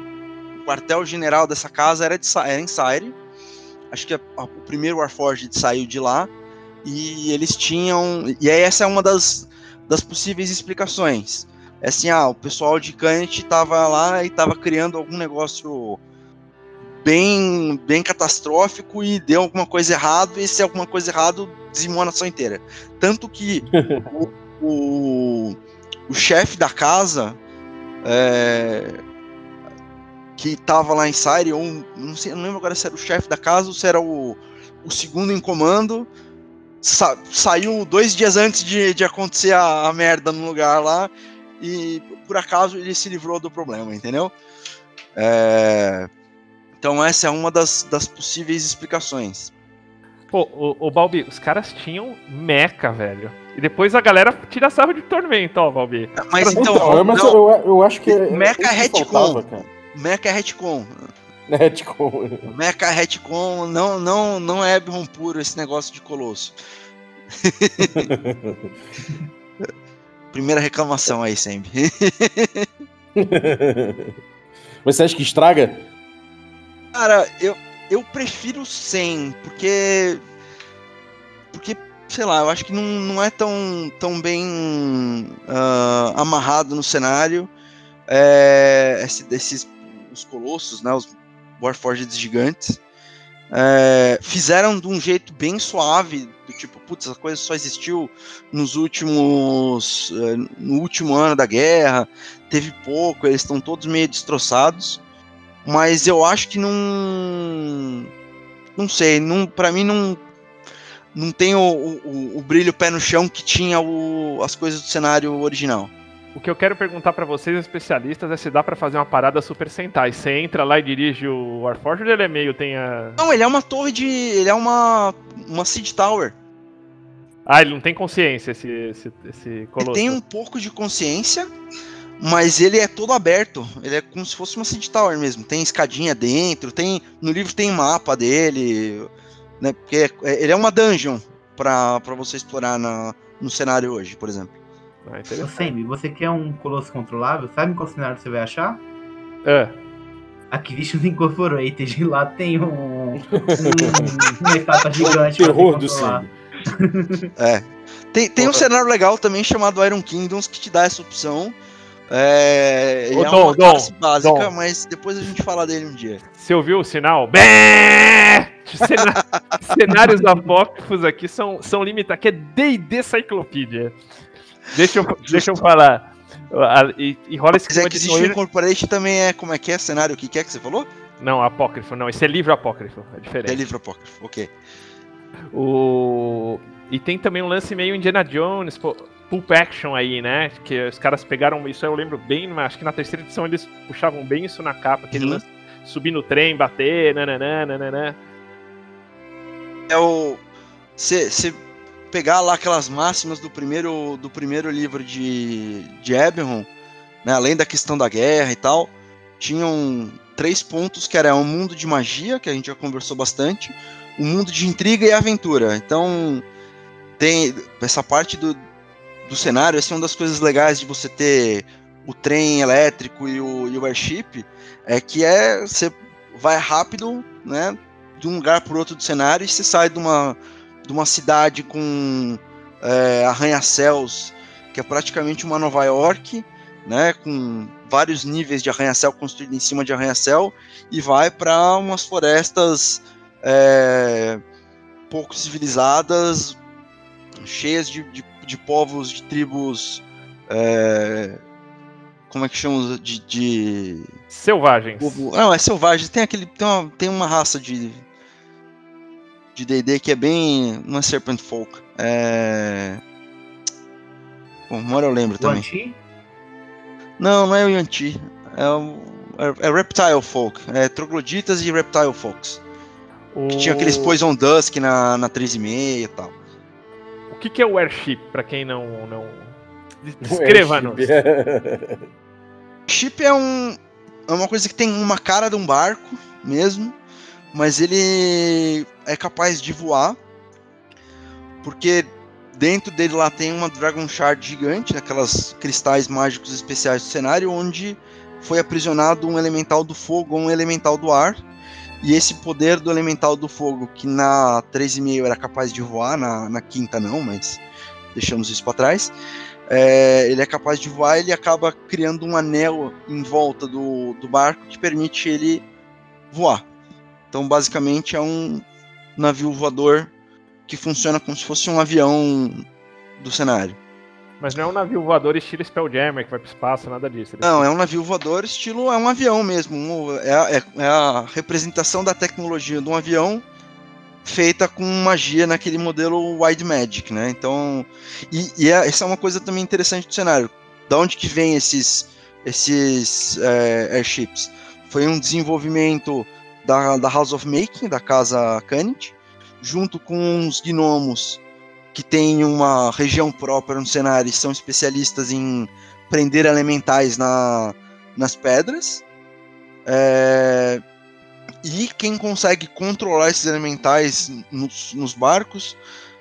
o quartel-general dessa casa era, de, era em Sire. Acho que a, a, o primeiro Warforged saiu de lá. E eles tinham. E aí, essa é uma das, das possíveis explicações. É assim, ah, o pessoal de Kant estava lá e estava criando algum negócio bem, bem catastrófico e deu alguma coisa errado, e se alguma coisa errado, dizimou a nação inteira. Tanto que o, o, o chefe da casa, é, que estava lá em Sire, ou não, sei, não lembro agora se era o chefe da casa ou se era o, o segundo em comando, sa, saiu dois dias antes de, de acontecer a, a merda no lugar lá, e por acaso ele se livrou do problema, entendeu? É, então essa é uma das, das possíveis explicações. Pô, o, o Balbi, os caras tinham meca, velho. E depois a galera tira sarro de tormento, ó, Balbi. Mas então, então mas eu, eu acho que. Mecha é retcon. Mecha é retcon. Retcon. Mecha é retcon não, não, não é Ebron puro esse negócio de colosso. Primeira reclamação aí, sempre. Mas você acha que estraga? Cara, eu, eu prefiro sem, porque. Porque, sei lá, eu acho que não, não é tão, tão bem uh, amarrado no cenário. É, esse, esses os colossos, né? Os Warforged gigantes. É, fizeram de um jeito bem suave, do tipo, putz, essa coisa só existiu nos últimos. É, no último ano da guerra, teve pouco, eles estão todos meio destroçados. Mas eu acho que não. Não sei, não, pra mim não. Não tem o, o, o brilho pé no chão que tinha o, as coisas do cenário original. O que eu quero perguntar para vocês, especialistas, é se dá para fazer uma parada Super Sentai. Você entra lá e dirige o Warforged ou ele é meio, tem a... Não, ele é uma torre de... ele é uma... uma Seed Tower. Ah, ele não tem consciência, esse, esse, esse colosso. Ele tem um pouco de consciência, mas ele é todo aberto. Ele é como se fosse uma Seed Tower mesmo. Tem escadinha dentro, tem no livro tem mapa dele, né? Porque é, ele é uma dungeon para você explorar na, no cenário hoje, por exemplo. Ah, Sammy, você quer um colosso controlável? Sabe em qual cenário você vai achar? É. Activision Incorporated. Lá tem um, um uma estátua gigante. Terror do Sammy. é. Tem, tem um cenário legal também chamado Iron Kingdoms que te dá essa opção. É, Ô, é Dom, uma classe Dom, básica, Dom. mas depois a gente fala dele um dia. Você ouviu o sinal? Bé! Cenários apócrifos aqui são, são limitados, que é D&D Cyclopedia. Deixa eu, deixa eu falar. E, e rola esse Mas é que Corporation também é, como é que é, cenário, o que é que você falou? Não, apócrifo, não, esse é livro apócrifo, é diferente. É livro apócrifo, ok. O... E tem também um lance meio Indiana Jones, pô, Pulp Action aí, né? Que os caras pegaram isso, eu lembro bem, mas acho que na terceira edição eles puxavam bem isso na capa, aquele uhum. lance, subir no trem, bater, nananã, nananã. É o. Você pegar lá aquelas máximas do primeiro, do primeiro livro de, de Eberron, né, além da questão da guerra e tal, tinham três pontos que era um mundo de magia, que a gente já conversou bastante, um mundo de intriga e aventura. Então, tem essa parte do, do cenário, essa é uma das coisas legais de você ter o trem elétrico e o, e o airship, é que é você vai rápido, né, de um lugar para outro do cenário e você sai de uma, de uma cidade com é, arranha-céus, que é praticamente uma Nova York, né, com vários níveis de arranha-céu construído em cima de arranha-céu, e vai para umas florestas é, pouco civilizadas, cheias de, de de povos, de tribos. É, como é que chama? De. de... Selvagens. Não, é selvagem. Tem, aquele, tem, uma, tem uma raça de. De DD que é bem. Não é Serpent Folk. É. Bom, uma hora eu lembro o também. Yanti? Não, não é o Yanti. É, o, é, é Reptile Folk. É Trogloditas e Reptile Folks. O... Que tinha aqueles Poison Dusk na, na 3,5 e tal que, que é o airship, para quem não. não... Descreva-nos. Chip é um é uma coisa que tem uma cara de um barco mesmo, mas ele é capaz de voar porque dentro dele lá tem uma Dragon Shard gigante, aquelas cristais mágicos especiais do cenário, onde foi aprisionado um elemental do fogo ou um elemental do ar. E esse poder do elemental do fogo, que na 3,5 era capaz de voar, na, na quinta não, mas deixamos isso para trás. É, ele é capaz de voar, ele acaba criando um anel em volta do, do barco que permite ele voar. Então, basicamente, é um navio voador que funciona como se fosse um avião do cenário. Mas não é um navio voador estilo Spelljammer que vai pro espaço, nada disso. Não, é um navio voador estilo é um avião mesmo. é, a- é- é a representação da tecnologia de um avião feita com magia naquele modelo Wide Magic, né? Então, e, e é, essa é uma coisa também interessante do cenário. Da onde que vem esses esses é, airships? Foi um desenvolvimento da, da House of Making, da casa Canid, junto com os gnomos que têm uma região própria no cenário e são especialistas em prender elementais na, nas pedras. É, e quem consegue controlar esses elementais nos, nos barcos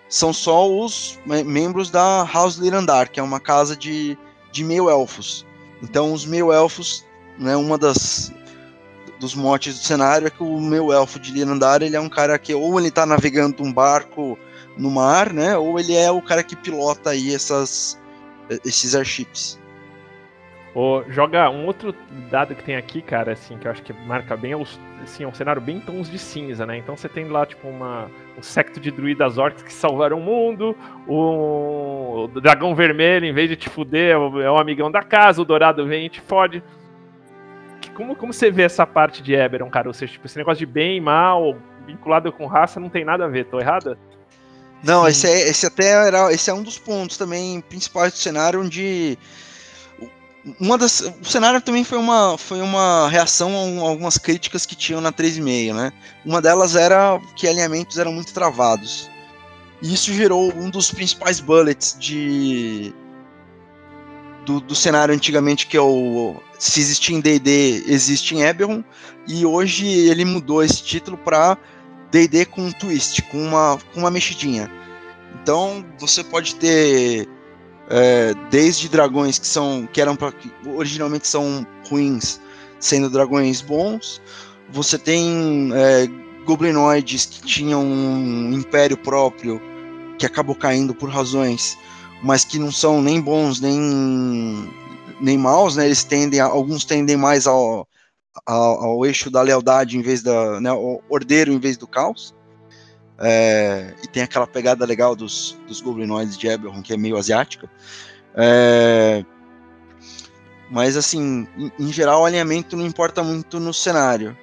são só os me- membros da House Lirandar, que é uma casa de, de meio-elfos. Então, os meio-elfos, né, uma das dos motes do cenário é que o meu elfo de Lirandar, ele é um cara que ou ele tá navegando um barco no mar, né, ou ele é o cara que pilota aí essas esses airships. Ô, joga um outro dado que tem aqui, cara, assim, que eu acho que marca bem, é, assim, é um cenário bem tons de cinza, né? Então você tem lá, tipo, uma, um secto de druidas orcs que salvaram o mundo, o, o dragão vermelho, em vez de te fuder, é o, é o amigão da casa, o dourado vem e te fode. Como, como você vê essa parte de Eberron, cara? Ou seja, tipo, esse negócio de bem e mal, vinculado com raça, não tem nada a ver, tô errada? Não, Sim. esse, é, esse até era, esse é um dos pontos também principais do cenário, onde uma das, o cenário também foi uma, foi uma reação a um- algumas críticas que tinham na 3.5, né? Uma delas era que alinhamentos eram muito travados. E isso gerou um dos principais bullets de do, do cenário antigamente que é o se existia em D&D, existe em Eberron, e hoje ele mudou esse título para D&D com um twist, com uma, com uma mexidinha. Então você pode ter é, desde dragões que são que eram pra, que originalmente são ruins, sendo dragões bons. Você tem é, goblinoides que tinham um império próprio que acabou caindo por razões, mas que não são nem bons nem nem maus, né? Eles tendem a- alguns tendem mais ao, ao, ao eixo da lealdade em vez da né, ao ordeiro em vez do caos. É, e tem aquela pegada legal dos, dos goblinoides de Eberron, que é meio asiática. É, mas, assim, em, em geral, o alinhamento não importa muito no cenário.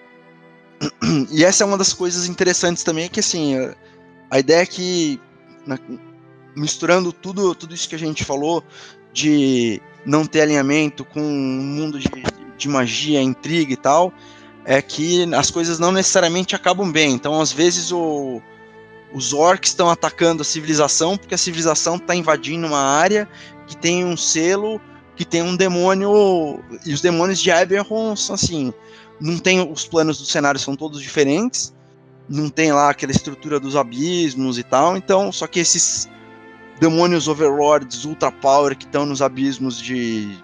E essa é uma das coisas interessantes também, que, assim, a- a ideia é que, na- misturando tudo, tudo isso que a gente falou, de não ter alinhamento com um mundo de, de magia, intriga e tal, é que as coisas não necessariamente acabam bem. Então, às vezes, o, os orcs estão atacando a civilização porque a civilização está invadindo uma área que tem um selo, que tem um demônio. E os demônios de Eberron são assim. Não tem os planos do cenário são todos diferentes. Não tem lá aquela estrutura dos abismos e tal. Então, só que esses demônios overlords ultra power que estão nos abismos de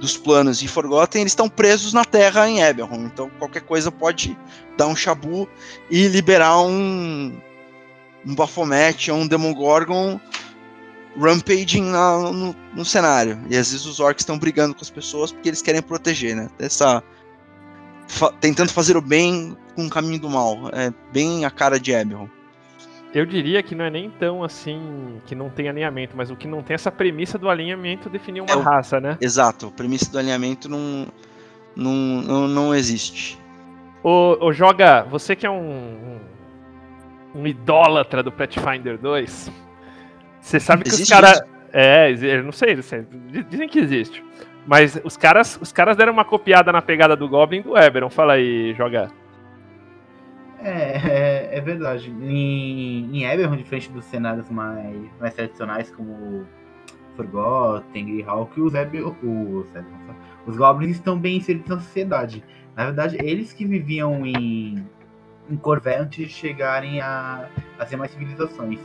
dos planos de Forgotten, eles estão presos na Terra em Eberron. Então, qualquer coisa pode dar um chabu e liberar um um Baphomet ou um Demogorgon rampaging na- no, no cenário. E às vezes os orcs estão brigando com as pessoas porque eles querem proteger, né? Essa, fa- tentando fazer o bem com o caminho do mal. É bem a cara de Eberron. Eu diria que não é nem tão assim que não tem alinhamento, mas o que não tem é essa premissa do alinhamento definir uma É raça, né? Exato, a premissa do alinhamento não, não, não, não existe. Ô, ô, Joga, você que é um, um, um idólatra do Pathfinder 2, você sabe que Existe os caras. É, eu não sei, dizem que existe. Mas os caras, os caras deram uma copiada na pegada do Goblin do Eberon. Fala aí, Joga. É, é, é verdade. Em, em Eberron, diferente dos cenários mais, mais tradicionais, como Forgotten, Greyhawk, os, os, os Goblins estão bem inseridos na sociedade. Na verdade, eles que viviam em, em Corvé antes de chegarem a, a ser mais civilizações.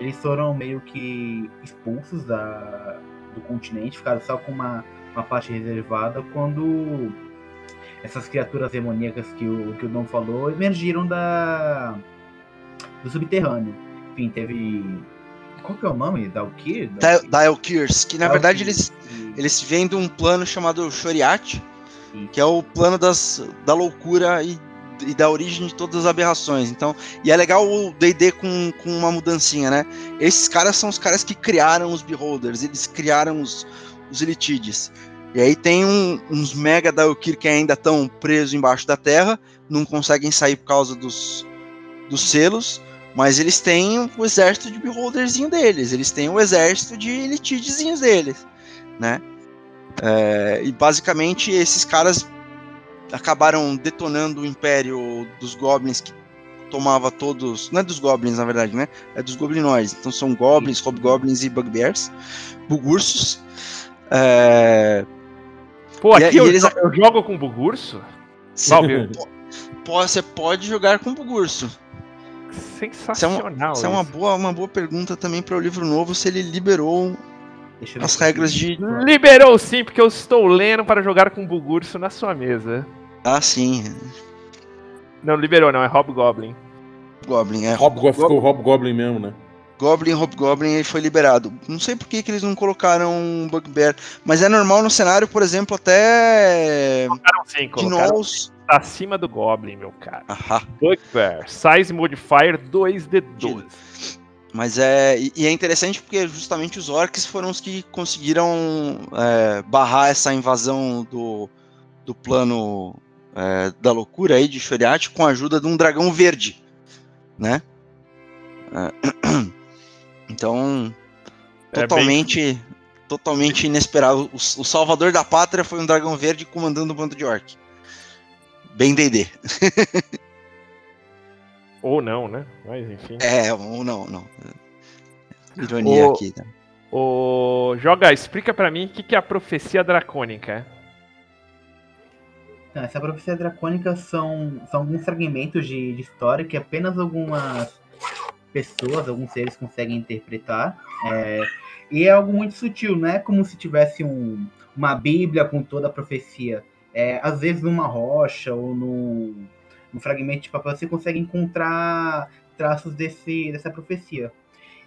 Eles foram meio que expulsos da, do continente, ficaram só com uma, uma parte reservada quando essas criaturas demoníacas que o, que o Dom falou emergiram da, do subterrâneo. Enfim, teve. Qual que é o nome? Dalkir? Dial- Dialkirs, que na verdade eles, Dalkir. eles vêm de um plano chamado Shoriat, que é o plano das, da loucura e, e da origem de todas as aberrações. Então, e é legal o D&D com, com uma mudancinha, né? Esses caras são os caras que criaram os Beholders, eles criaram os, os Elitides. E aí tem um- uns mega Daokir que ainda estão presos embaixo da terra, não conseguem sair por causa dos, dos selos, mas eles têm o exército de Beholderzinho deles, eles têm o exército de Elitidezinhos deles, né? É, e basicamente esses caras acabaram detonando o império dos goblins que tomava todos, não é dos goblins na verdade, né? É dos goblinoides. Então são goblins, hobgoblins e bugbears, bugursos. É, Pô, E- aqui e eu, eles- jo- eu jogo com Bugurso? Valve, po- você pode jogar com bugurso. sensacional. Essa é uma isso. boa, uma boa pergunta também para o livro novo se ele liberou as regras de. Liberou sim, porque eu estou lendo para jogar com Bugurso na sua mesa. Ah, sim, Não, liberou não, é Hobgoblin. Goblin, é. Hobgo- ficou Hobgoblin mesmo, né? Goblin, Hobgoblin ele foi liberado. Não sei por que, que eles não colocaram um Bugbear, mas é normal no cenário, por exemplo, até Colocaram sim, colocaram Gnolls. acima do Goblin, meu cara. Ahá. Bugbear, Size Modifier 2D12. Mas é. E e é interessante porque justamente os orcs foram os que conseguiram é, barrar essa invasão do, do plano é, da loucura aí de Shoriat com a ajuda de um dragão verde. Né? É, Então. É bem- Totalmente. Totalmente inesperado. O, o salvador da pátria foi um dragão verde comandando um bando de orc. Bem DD. Ou não, né? Mas enfim. É, ou não, não. Ironia O- aqui. Tá? O... Joga, explica pra mim o que, que é a profecia dracônica. Então, essa profecia dracônica são, são alguns fragmentos de, de história que apenas algumas pessoas, alguns seres conseguem interpretar. é, e é algo muito sutil, não é como se tivesse um, uma bíblia com toda a profecia. É, às vezes numa rocha ou no, no fragmento de papel você consegue encontrar traços desse, dessa profecia.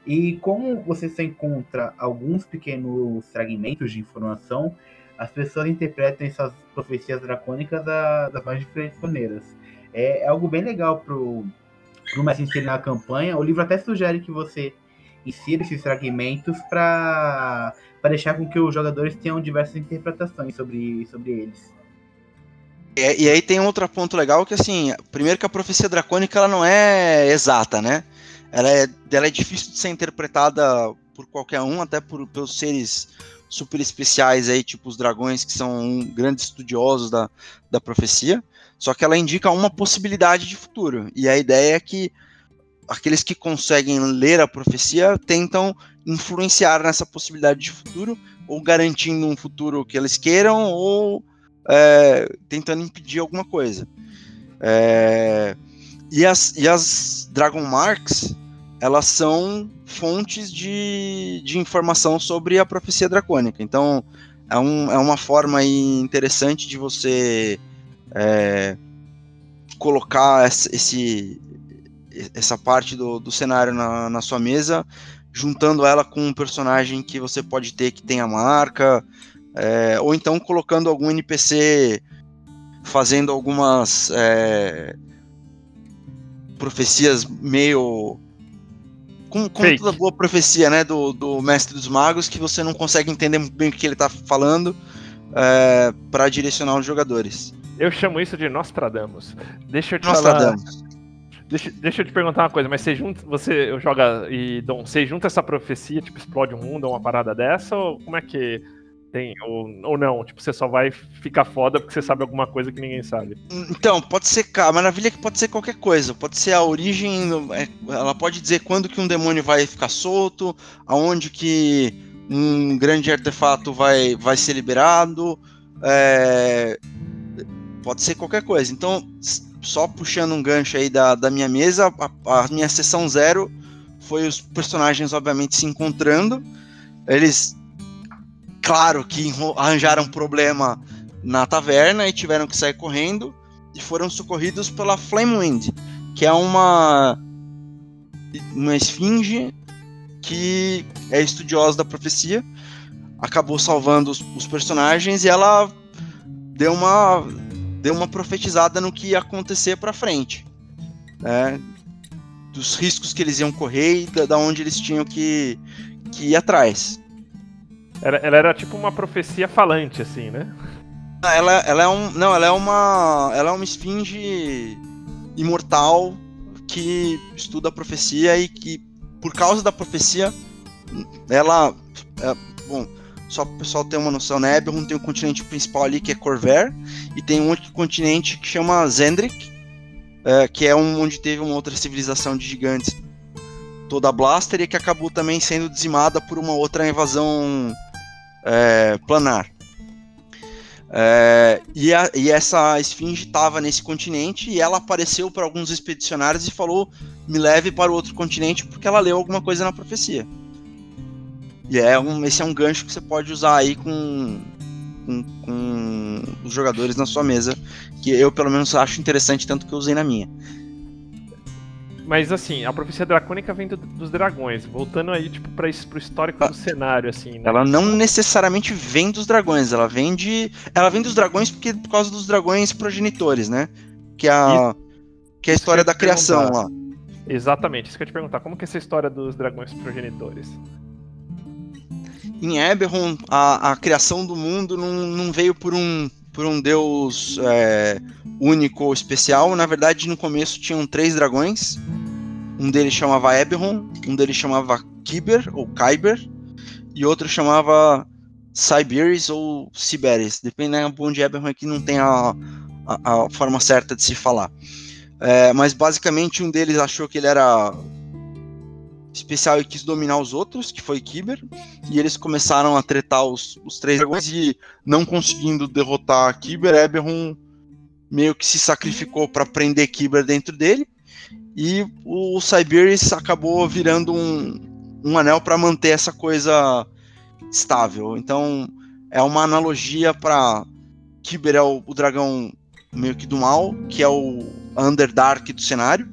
E como você só encontra alguns pequenos fragmentos de informação, as pessoas interpretam essas profecias dracônicas da- das mais diferentes maneiras. É, é algo bem legal pro, pro mestre inserir na campanha. O livro até sugere que você insira esses fragmentos para deixar com que os jogadores tenham diversas interpretações sobre, sobre eles. E, e aí tem outro ponto legal que assim, primeiro que a profecia dracônica ela não é exata, né? Ela é, ela é difícil de ser interpretada por qualquer um, até por, pelos seres super especiais aí, tipo os dragões, que são grandes estudiosos da, da profecia. Só que ela indica uma possibilidade de futuro. E a ideia é que aqueles que conseguem ler a profecia tentam influenciar nessa possibilidade de futuro, ou garantindo um futuro que eles queiram, ou é, tentando impedir alguma coisa. É, e, as, e as Dragon Marks, elas são fontes de, de informação sobre a profecia dracônica. Então, é, um, é uma forma interessante de você é, colocar essa- esse, essa parte do, do cenário na, na sua mesa, juntando ela com um personagem que você pode ter que tem a marca, é, ou então colocando algum NPC fazendo algumas é, profecias meio. Com, com Fake. toda boa profecia, né? Do, do Mestre dos Magos, que você não consegue entender bem o que ele tá falando é, para direcionar os jogadores. Eu chamo isso de Nostradamus. Deixa eu te falar. Nostradamus. Deixa, deixa eu te perguntar uma coisa, mas você junta, você joga e Dom, você junta essa profecia, tipo, explode o mundo ou uma parada dessa, ou como é que tem, ou, ou não? Tipo, você só vai ficar foda porque você sabe alguma coisa que ninguém sabe. Então, pode ser. A maravilha é que pode ser qualquer coisa. Pode ser a origem. é, Ela pode dizer quando que um demônio vai ficar solto, aonde que um grande artefato vai, vai ser liberado, é, pode ser qualquer coisa. Então, só puxando um gancho aí da, da minha mesa, a, a minha sessão zero foi os personagens, obviamente, se encontrando. Eles, claro que arranjaram problema na taverna e tiveram que sair correndo e foram socorridos pela Flamewind, que é uma uma esfinge que é estudiosa da profecia, acabou salvando os, os personagens e ela deu uma deu uma profetizada no que ia acontecer para frente, né? Dos riscos que eles iam correr e da, da onde eles tinham que, que ir atrás. Ela, ela era tipo uma profecia falante, assim, né? Ela, ela é um. Não, ela é uma. Ela é uma esfinge imortal que estuda a profecia e que, por causa da profecia, ela. É, bom, só para o pessoal ter uma noção, né? Eberron tem o continente principal ali que é Corver, e tem um outro continente que chama Zendrik, é, que é um onde teve uma outra civilização de gigantes toda Blaster e que acabou também sendo dizimada por uma outra invasão é, planar. É, e, a, e, essa esfinge estava nesse continente e ela apareceu para alguns expedicionários e falou: me leve para o outro continente porque ela leu alguma coisa na profecia. E é um, esse é um gancho que você pode usar aí com, com, com os jogadores na sua mesa, que eu pelo menos acho interessante, tanto que eu usei na minha. Mas assim, a profecia dracônica vem do, dos dragões. Voltando aí, tipo, para pro histórico do cenário, assim, né? Ela não necessariamente vem dos dragões, ela vem de. Ela vem dos dragões porque por causa dos dragões progenitores, né? Que é a. que é a história da criação lá. Exatamente, isso que eu ia te perguntar. Como que é essa história dos dragões progenitores? Em Eberron, a, a criação do mundo não, não veio por um, por um deus é, único ou especial. Na verdade, no começo tinham três dragões. Um deles chamava Eberron, um deles chamava Kyber ou Kyber, e outro chamava Siberis ou Siberis. Dependendo onde Eberron aqui não tem a, a, a forma certa de se falar. É, mas basicamente um deles achou que ele era especial e quis dominar os outros, que foi Kyber, e eles começaram a tretar os, os três dragões e não conseguindo derrotar Kyber, Eberron meio que se sacrificou para prender Kyber dentro dele, e o Cyberis acabou virando um, um anel para manter essa coisa estável. Então é uma analogia para Kyber é o, o dragão meio que do mal, que é o Underdark do cenário,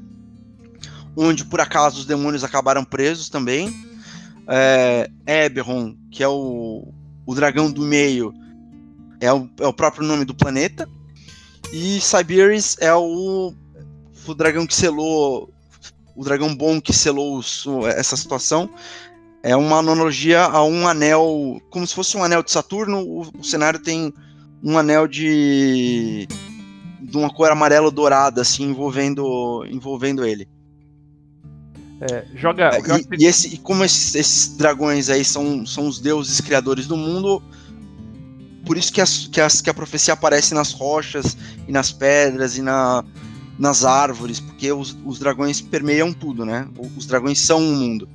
onde por acaso os demônios acabaram presos também. É, Eberron, que é o, o dragão do meio, é o, é o próprio nome do planeta. E Siberis é o, o dragão que selou, o dragão bom que selou essa situação. É uma analogia a um anel, como se fosse um anel de Saturno. O, o cenário tem um anel de, de uma cor amarelo dourada, assim, envolvendo, envolvendo ele. É, joga. É, e, e, esse, e, como esses, esses, dragões aí são, são os deuses criadores do mundo, por isso que, as, que, as, que a profecia aparece nas rochas e nas pedras e na, nas árvores, porque os, os dragões permeiam tudo, né? Os dragões são o mundo.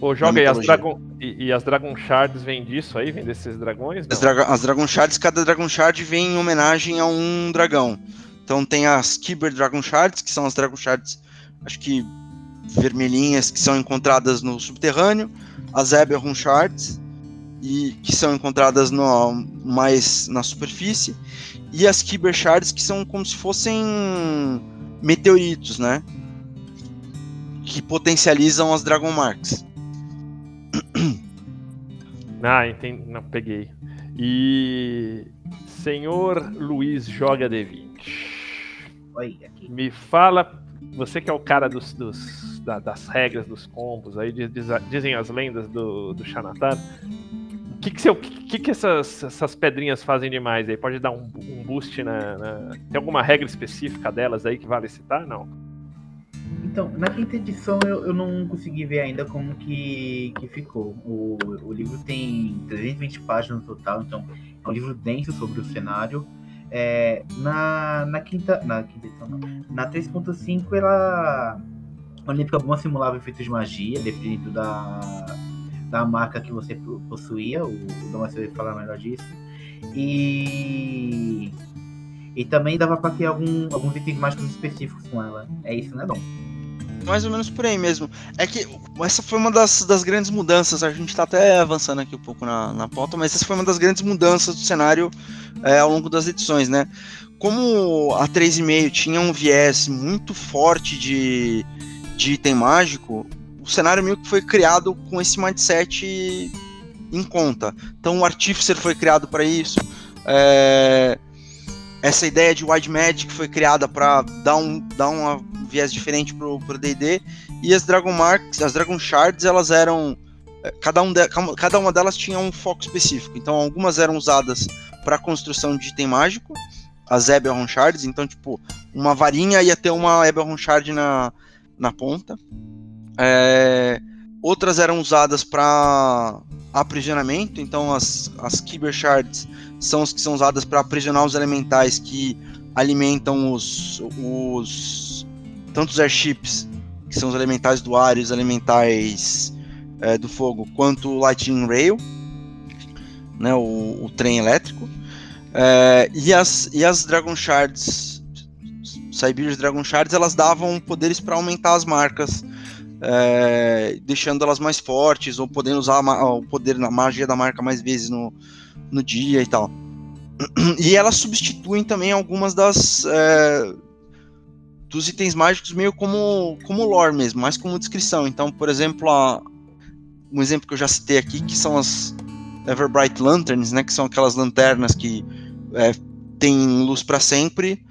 Pô, joga aí, as Dragon, e, e, as Dragon Shards vêm disso aí? Vêm desses dragões? As, draga, as, Dragon Shards, cada Dragon Shard vem em homenagem a um dragão. Então tem as Kyber Dragon Shards, que são as Dragon Shards, acho que vermelhinhas que são encontradas no subterrâneo, as Eberron Shards, e que são encontradas no, mais na superfície, e as Kyber Shards que são como se fossem meteoritos, né? Que potencializam as Dragon Marks. Ah, entendi. Não, peguei. E. Senhor Luiz joga D20. Oi, aqui. Me fala, você que é o cara dos, dos da, das regras dos combos, aí diz, diz, dizem as lendas do, do Xanatar. O que, que, seu, que, que essas, essas pedrinhas fazem demais aí? Pode dar um, um boost na, na, Tem alguma regra específica delas aí que vale citar? Não. Então, na quinta edição eu, eu não consegui ver ainda como que, que ficou. O, o livro tem 320 páginas no total, então é um livro denso sobre o cenário. É, na, na quinta. Na quinta edição não. Na 3.5 ela Olímpica Bom simulava efeitos de magia, dependendo da, da marca que você possuía. O, o Dom vai falar melhor disso. E. E também dava pra ter algum, alguns itens mágicos específicos com ela. É isso, né, Dom? mais ou menos por aí mesmo. É que essa foi uma das, das grandes mudanças, a gente tá até avançando aqui um pouco na, na pauta, mas essa foi uma das grandes mudanças do cenário é, ao longo das edições, né? Como a 3,5 tinha um viés muito forte de, de item mágico, o cenário meio que foi criado com esse mindset em conta. Então o Artificer foi criado para isso. É, essa ideia de Wide Magic foi criada para dar um, dar uma viés diferente pro, pro D&D, e as Dragon Marks, as Dragon Shards, elas eram eh, cada, um de, cada uma delas tinha um foco específico. Então, algumas eram usadas para construção de item mágico, as Eberron Shards. Então, tipo, uma varinha ia ter uma Eberron Shard na, na ponta. É, outras eram usadas para aprisionamento. Então, as, as Kyber Shards são as que são usadas para aprisionar os elementais que alimentam os, os tanto os airships, que são os elementais do ar e os elementais é, do fogo, quanto o Lightning Rail, né, o, o trem elétrico, é, e, as, e as Dragon Shards, Siberius Dragon Shards, elas davam poderes para aumentar as marcas, é, deixando elas mais fortes, ou podendo usar o poder na magia da marca mais vezes no, no dia e tal. E elas substituem também algumas das é, dos itens mágicos meio como, como lore mesmo, mais como descrição. Então, por exemplo, a, um exemplo que eu já citei aqui, que são as Everbright Lanterns, né, que são aquelas lanternas que é, têm luz para sempre,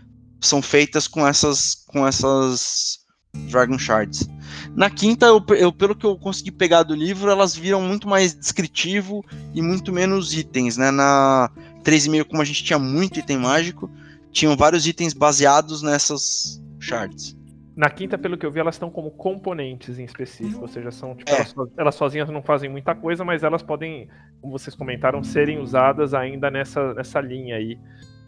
são feitas com essas com essas Dragon Shards. Na quinta, eu, eu, pelo que eu consegui pegar do livro, elas viram muito mais descritivo e muito menos itens, né? Na 3,5, como a gente tinha muito item mágico, tinham vários itens baseados nessas shards. Na quinta, pelo que eu vi, elas estão como componentes em específico, ou seja, são tipo, é. elas, elas, sozinhas não fazem muita coisa, mas elas podem, como vocês comentaram, serem usadas ainda nessa, nessa linha aí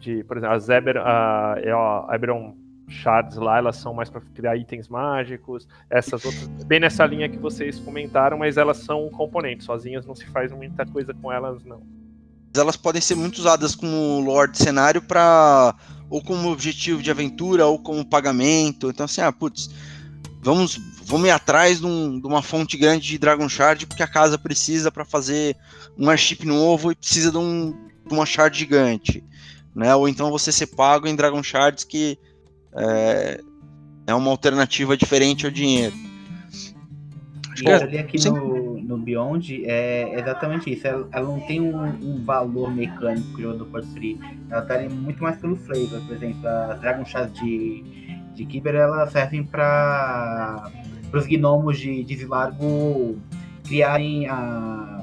de, por exemplo, as Eber, é, a Eberon Shards lá, elas são mais para criar itens mágicos, essas outras, bem nessa linha que vocês comentaram, mas elas são componentes, sozinhas não se faz muita coisa com elas, não. Elas podem ser muito usadas como Lord cenário para ou como objetivo de aventura, ou como pagamento. Então, assim, ah, putz, vamos, vamos ir atrás de, um, de, uma fonte grande de Dragon Shard, porque a casa precisa para fazer um airship novo e precisa de, um, de, uma shard gigante. Né? Ou então você ser pago em Dragon Shards, que é, é uma alternativa diferente ao dinheiro. E ali aqui no, no Beyond é exatamente isso. Ela, ela não tem um, um, valor mecânico que o jogador pode construir. Ela tá ali muito mais pelo flavor. Por exemplo, as Dragon Chats de, de Kyber elas servem para os gnomos de, de Zilargo criarem a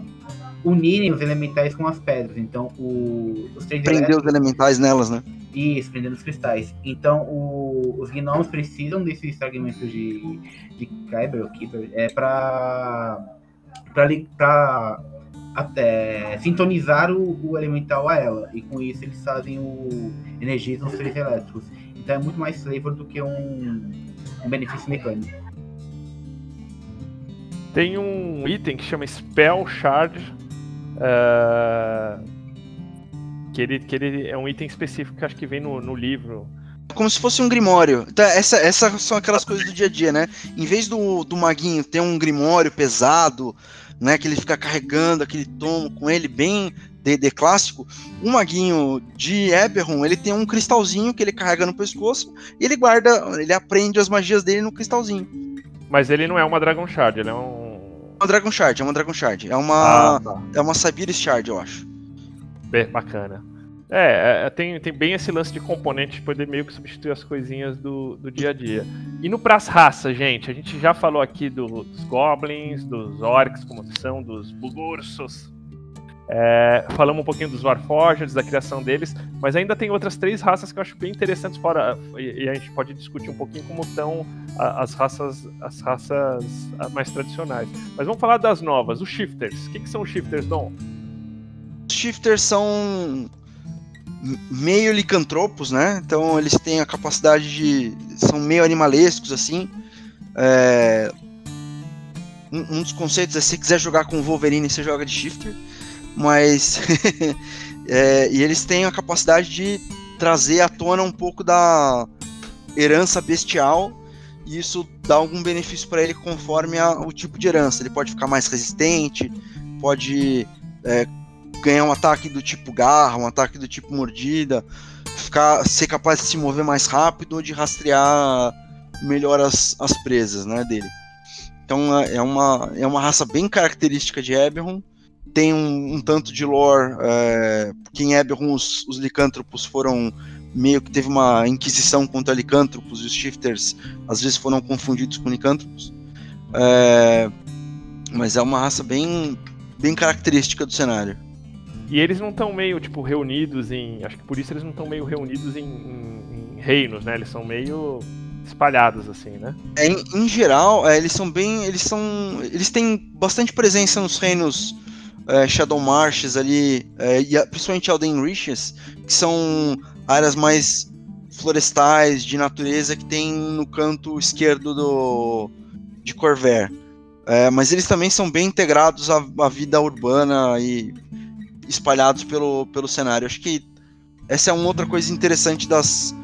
unirem os elementais com as pedras. Então, o, os três Prender os elementais nelas, né? Isso, prendendo os cristais. Então, o, os gnomos precisam desses fragmentos de, de Kyber ou Keeper é, para para até sintonizar o, o, elemental a ela. E com isso eles fazem o energizam os três elétricos. Então é muito mais flavor do que um, um benefício mecânico. Tem um item que chama Spell Shard. Uh que ele, que ele é um item específico que acho que vem no, no livro. Como se fosse um grimório. Então, essa, essas são aquelas coisas do dia a dia, né? Em vez do, do maguinho ter um grimório pesado, né? Que ele fica carregando aquele tomo com ele bem D&D clássico, o maguinho de Eberron, ele tem um cristalzinho que ele carrega no pescoço e ele guarda, ele aprende as magias dele no cristalzinho. Mas ele não é uma Dragon Shard, ele é um... Uma Dragon Shard, é uma Dragon Shard. É uma, ah, tá. é uma Sabiris Shard, eu acho. Bem, bacana. É, é, tem, tem bem esse lance de componente poder meio que substituir as coisinhas do, do dia a dia. E no pras raças, gente, a gente já falou aqui do, dos goblins, dos orcs, como são, dos bugursos. É, falamos um pouquinho dos Warforged, da criação deles, mas ainda tem outras três raças que eu acho bem interessantes fora e, e a gente pode discutir um pouquinho como estão as raças as raças mais tradicionais. Mas vamos falar das novas, os shifters. O que, que são os shifters, Dom? shifters são meio licantropos, né? Então eles têm a capacidade de. são meio animalescos, assim. É, um, um dos conceitos é se quiser jogar com o Wolverine, você joga de shifter. Mas. é, e eles têm a capacidade de trazer à tona um pouco da herança bestial. E isso dá algum benefício para ele conforme a, o tipo de herança. Ele pode ficar mais resistente, pode é, ganhar um ataque do tipo garra, um ataque do tipo mordida, ficar, ser capaz de se mover mais rápido ou de rastrear melhor as, as presas né, dele. Então é, é uma, é uma raça bem característica de Eberron. Tem um, um tanto de lore, é, porque em Eberron os, os licântropos foram meio que teve uma inquisição contra licântropos e os shifters às vezes foram confundidos com licântropos. É, mas é uma raça bem, bem característica do cenário. E eles não estão meio, tipo, reunidos em. Acho que por isso eles não estão meio reunidos em, em, em, reinos, né? Eles são meio espalhados, assim, né? É, em, em geral, é, eles são bem. Eles são. Eles têm bastante presença nos reinos é, Shadow Marshes ali, é, e principalmente Elden Reaches, que são áreas mais florestais, de natureza, que tem no canto esquerdo do, de Corvair. É, mas eles também são bem integrados à, à, vida urbana e espalhados pelo, pelo cenário. Acho que essa é uma outra coisa interessante das,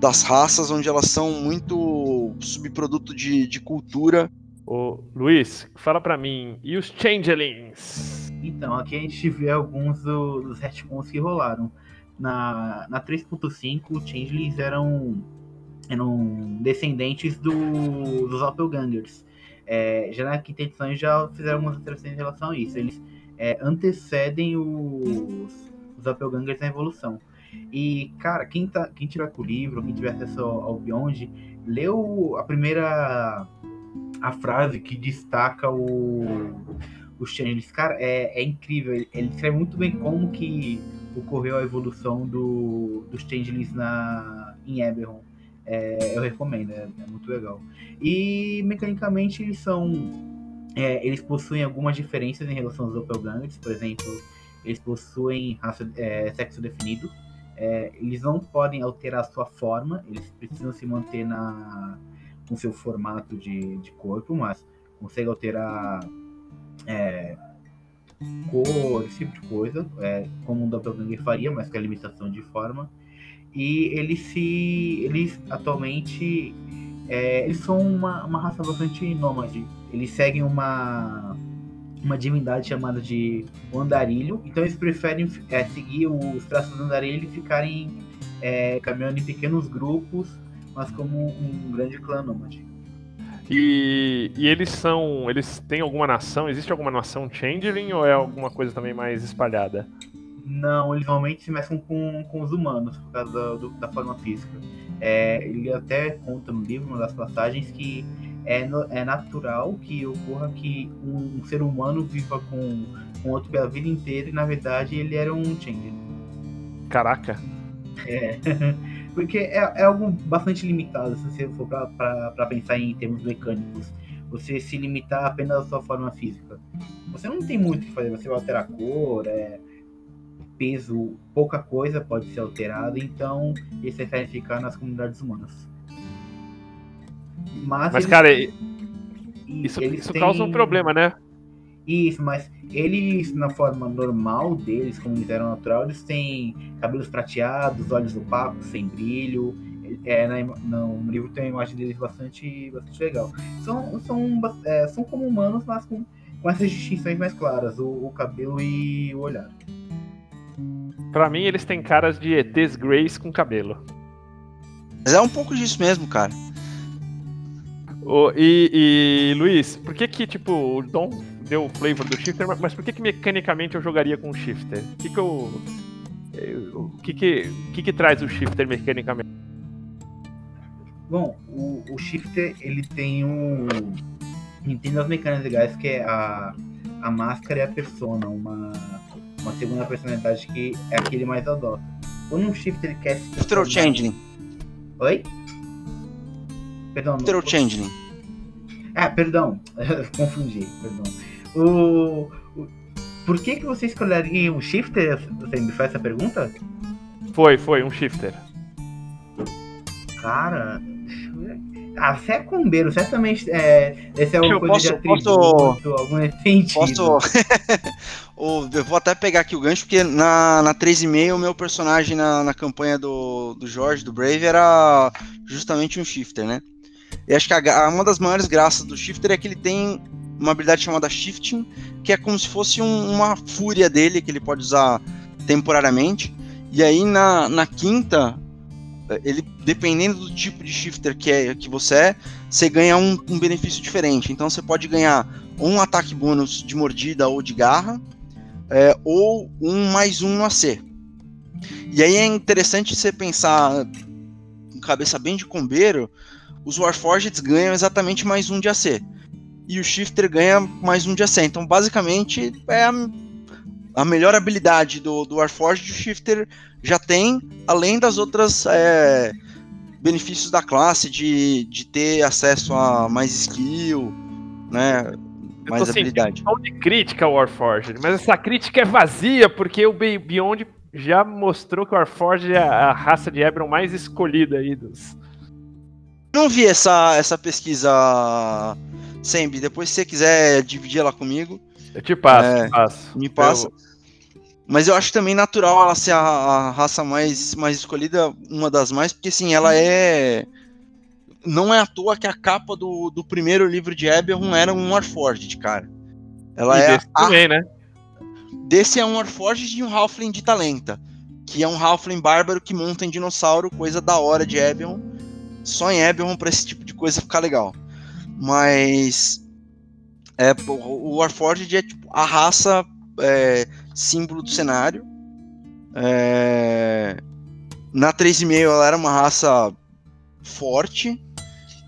das raças, onde elas são muito subproduto de, de cultura. Ô, Luiz, fala para mim, e os Changelings? Então, aqui a gente vê alguns dos retcons que rolaram. Na, na 3.5, os Changelings eram, eram descendentes do, dos Doppelgangers. É, já na quinta edição já fizeram algumas alterações em relação a isso. Eles é, antecedem os, os Doppelgangers na evolução. E, cara, quem, tá, quem tiver com o livro, quem tiver acesso ao, ao Beyond, leu a primeira a frase que destaca o, os Changelings. Cara, é, é incrível. Ele, ele escreve muito bem como que ocorreu a evolução do, dos Changelings na, em Eberron. É, eu recomendo, é, é, muito legal. E mecanicamente eles são. É, eles possuem algumas diferenças em relação aos Doppelgangers, por exemplo, eles possuem raça, é, sexo definido, é, eles não podem alterar sua forma, eles precisam se manter na, com seu formato de, de corpo, mas conseguem alterar é, cor, esse tipo de coisa, é, como um doppelganger faria, mas com a limitação de forma. E eles se. Eles atualmente. É, eles são uma, uma raça bastante nômade. Eles seguem uma uma divindade chamada de Andarilho. Então eles preferem é, seguir os traços do Andarilho e ficarem é, caminhando em pequenos grupos, mas como um grande clã nômade. E, e, eles são. Eles têm alguma nação? Existe alguma nação Changeling ou é alguma coisa também mais espalhada? Não, eles normalmente se mesclam com, com os humanos, por causa da, do, da forma física. É, ele até conta no livro, uma das passagens, que é, no, é natural que ocorra que um, um, ser humano viva com, com outro pela vida inteira e na verdade ele era um changeling. Caraca! É. Porque é, é, algo bastante limitado se você for para pensar em termos mecânicos. Você se limitar apenas à sua forma física. Você não tem muito o que fazer, você vai alterar a cor, é, peso, pouca coisa pode ser alterada, então eles preferem ficar nas comunidades humanas. Mas, mas cara, isso, isso têm... causa um problema, né? Isso, mas eles, na forma normal deles, como eles eram natural, eles têm cabelos prateados, olhos opacos, sem brilho. É, na, no livro tem uma imagem deles bastante, bastante legal. São, são, é, são como humanos, mas com, com essas distinções mais claras, o, o cabelo e o olhar. Pra mim, eles têm caras de ETs Grace com cabelo. Mas é um pouco disso mesmo, cara. Oh, e, e, Luiz, por que que, tipo, o Dom deu o flavor do shifter, mas por que que mecanicamente eu jogaria com o shifter? O que que eu... O que que, o que que traz o shifter mecanicamente? Bom, o, o shifter, ele tem um... Ele tem duas mecânicas legais, que é a, a máscara e a persona, uma, uma segunda personalidade que é aquele mais adota. Quando um shifter quer se Shifter ou Changeling? Oi? Perdão. Shifter ou Changeling? Ah, perdão. Confundi, perdão. O, o, por que, que você escolheria um shifter? Você me faz essa pergunta? Foi, foi, um shifter. Cara, eu. Ah, você é combeiro, certamente é, esse é Eu uma coisa de posso- algum sentido. Posso. O- eu vou até pegar aqui o gancho, porque na, na 3,5 o meu personagem na, na campanha do, do Jorge, do Brave, era justamente um shifter, né? E acho que a uma das maiores graças do shifter é que ele tem uma habilidade chamada shifting, que é como se fosse um- uma fúria dele, que ele pode usar temporariamente. E aí na, na quinta, ele, dependendo do tipo de shifter que, é, que você é, você ganha um, um benefício diferente. Então você pode ganhar um ataque bônus de mordida ou de garra, é, ou um mais um no AC. E aí é interessante você pensar, com cabeça bem de combeiro, os Warforged ganham exatamente mais um de AC. E o Shifter ganha mais um de AC. Então, basicamente, é a, a melhor habilidade do, do Warforged, o Shifter já tem, além das outras é, benefícios da classe, de, de ter acesso a mais skill, né? Eu Mais habilidade. tom de crítica ao Warforged, mas essa crítica é vazia, porque o Be- Beyond já mostrou que o Warforged é a raça de Eberron mais escolhida aí dos. Não vi essa, essa pesquisa, Sembi. Depois, se você quiser dividir ela comigo, Eu te passo, É, te passo. me passa. Mas eu acho também natural ela ser a, a raça mais, mais escolhida, uma das mais, porque assim, ela é. Não é à toa que a capa do, do primeiro livro de Eberron era um Warforged, cara. Ela e é desse a, também, né? Desse é um Warforged e um Halfling de Talenta. Que é um Halfling bárbaro que monta em dinossauro, coisa da hora de Eberron. Só em Eberron pra esse tipo de coisa ficar legal. Mas. É, o Warforged é tipo a raça é, símbolo do cenário. É, na 3,5 ela era uma raça forte.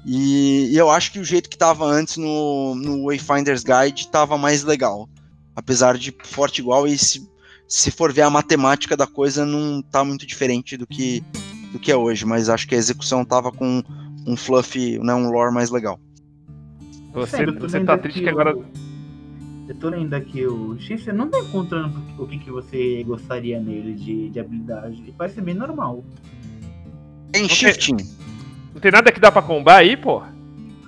E, e eu acho que o jeito que tava antes no, no Wayfinder's Guide tava mais legal. Apesar de forte igual, e se, se for ver a matemática da coisa, não tá muito diferente do que, do que é hoje. Mas acho que a execução tava com um fluff, né, um lore mais legal. Você, Sério, eu tô você lendo tá aqui triste que o- agora. Eu tô lendo aqui o Shifter, não tá encontrando o que, que você gostaria nele de, de habilidade. Ele parece bem normal. Tem shifting. Não tem nada que dá pra combar aí, pô?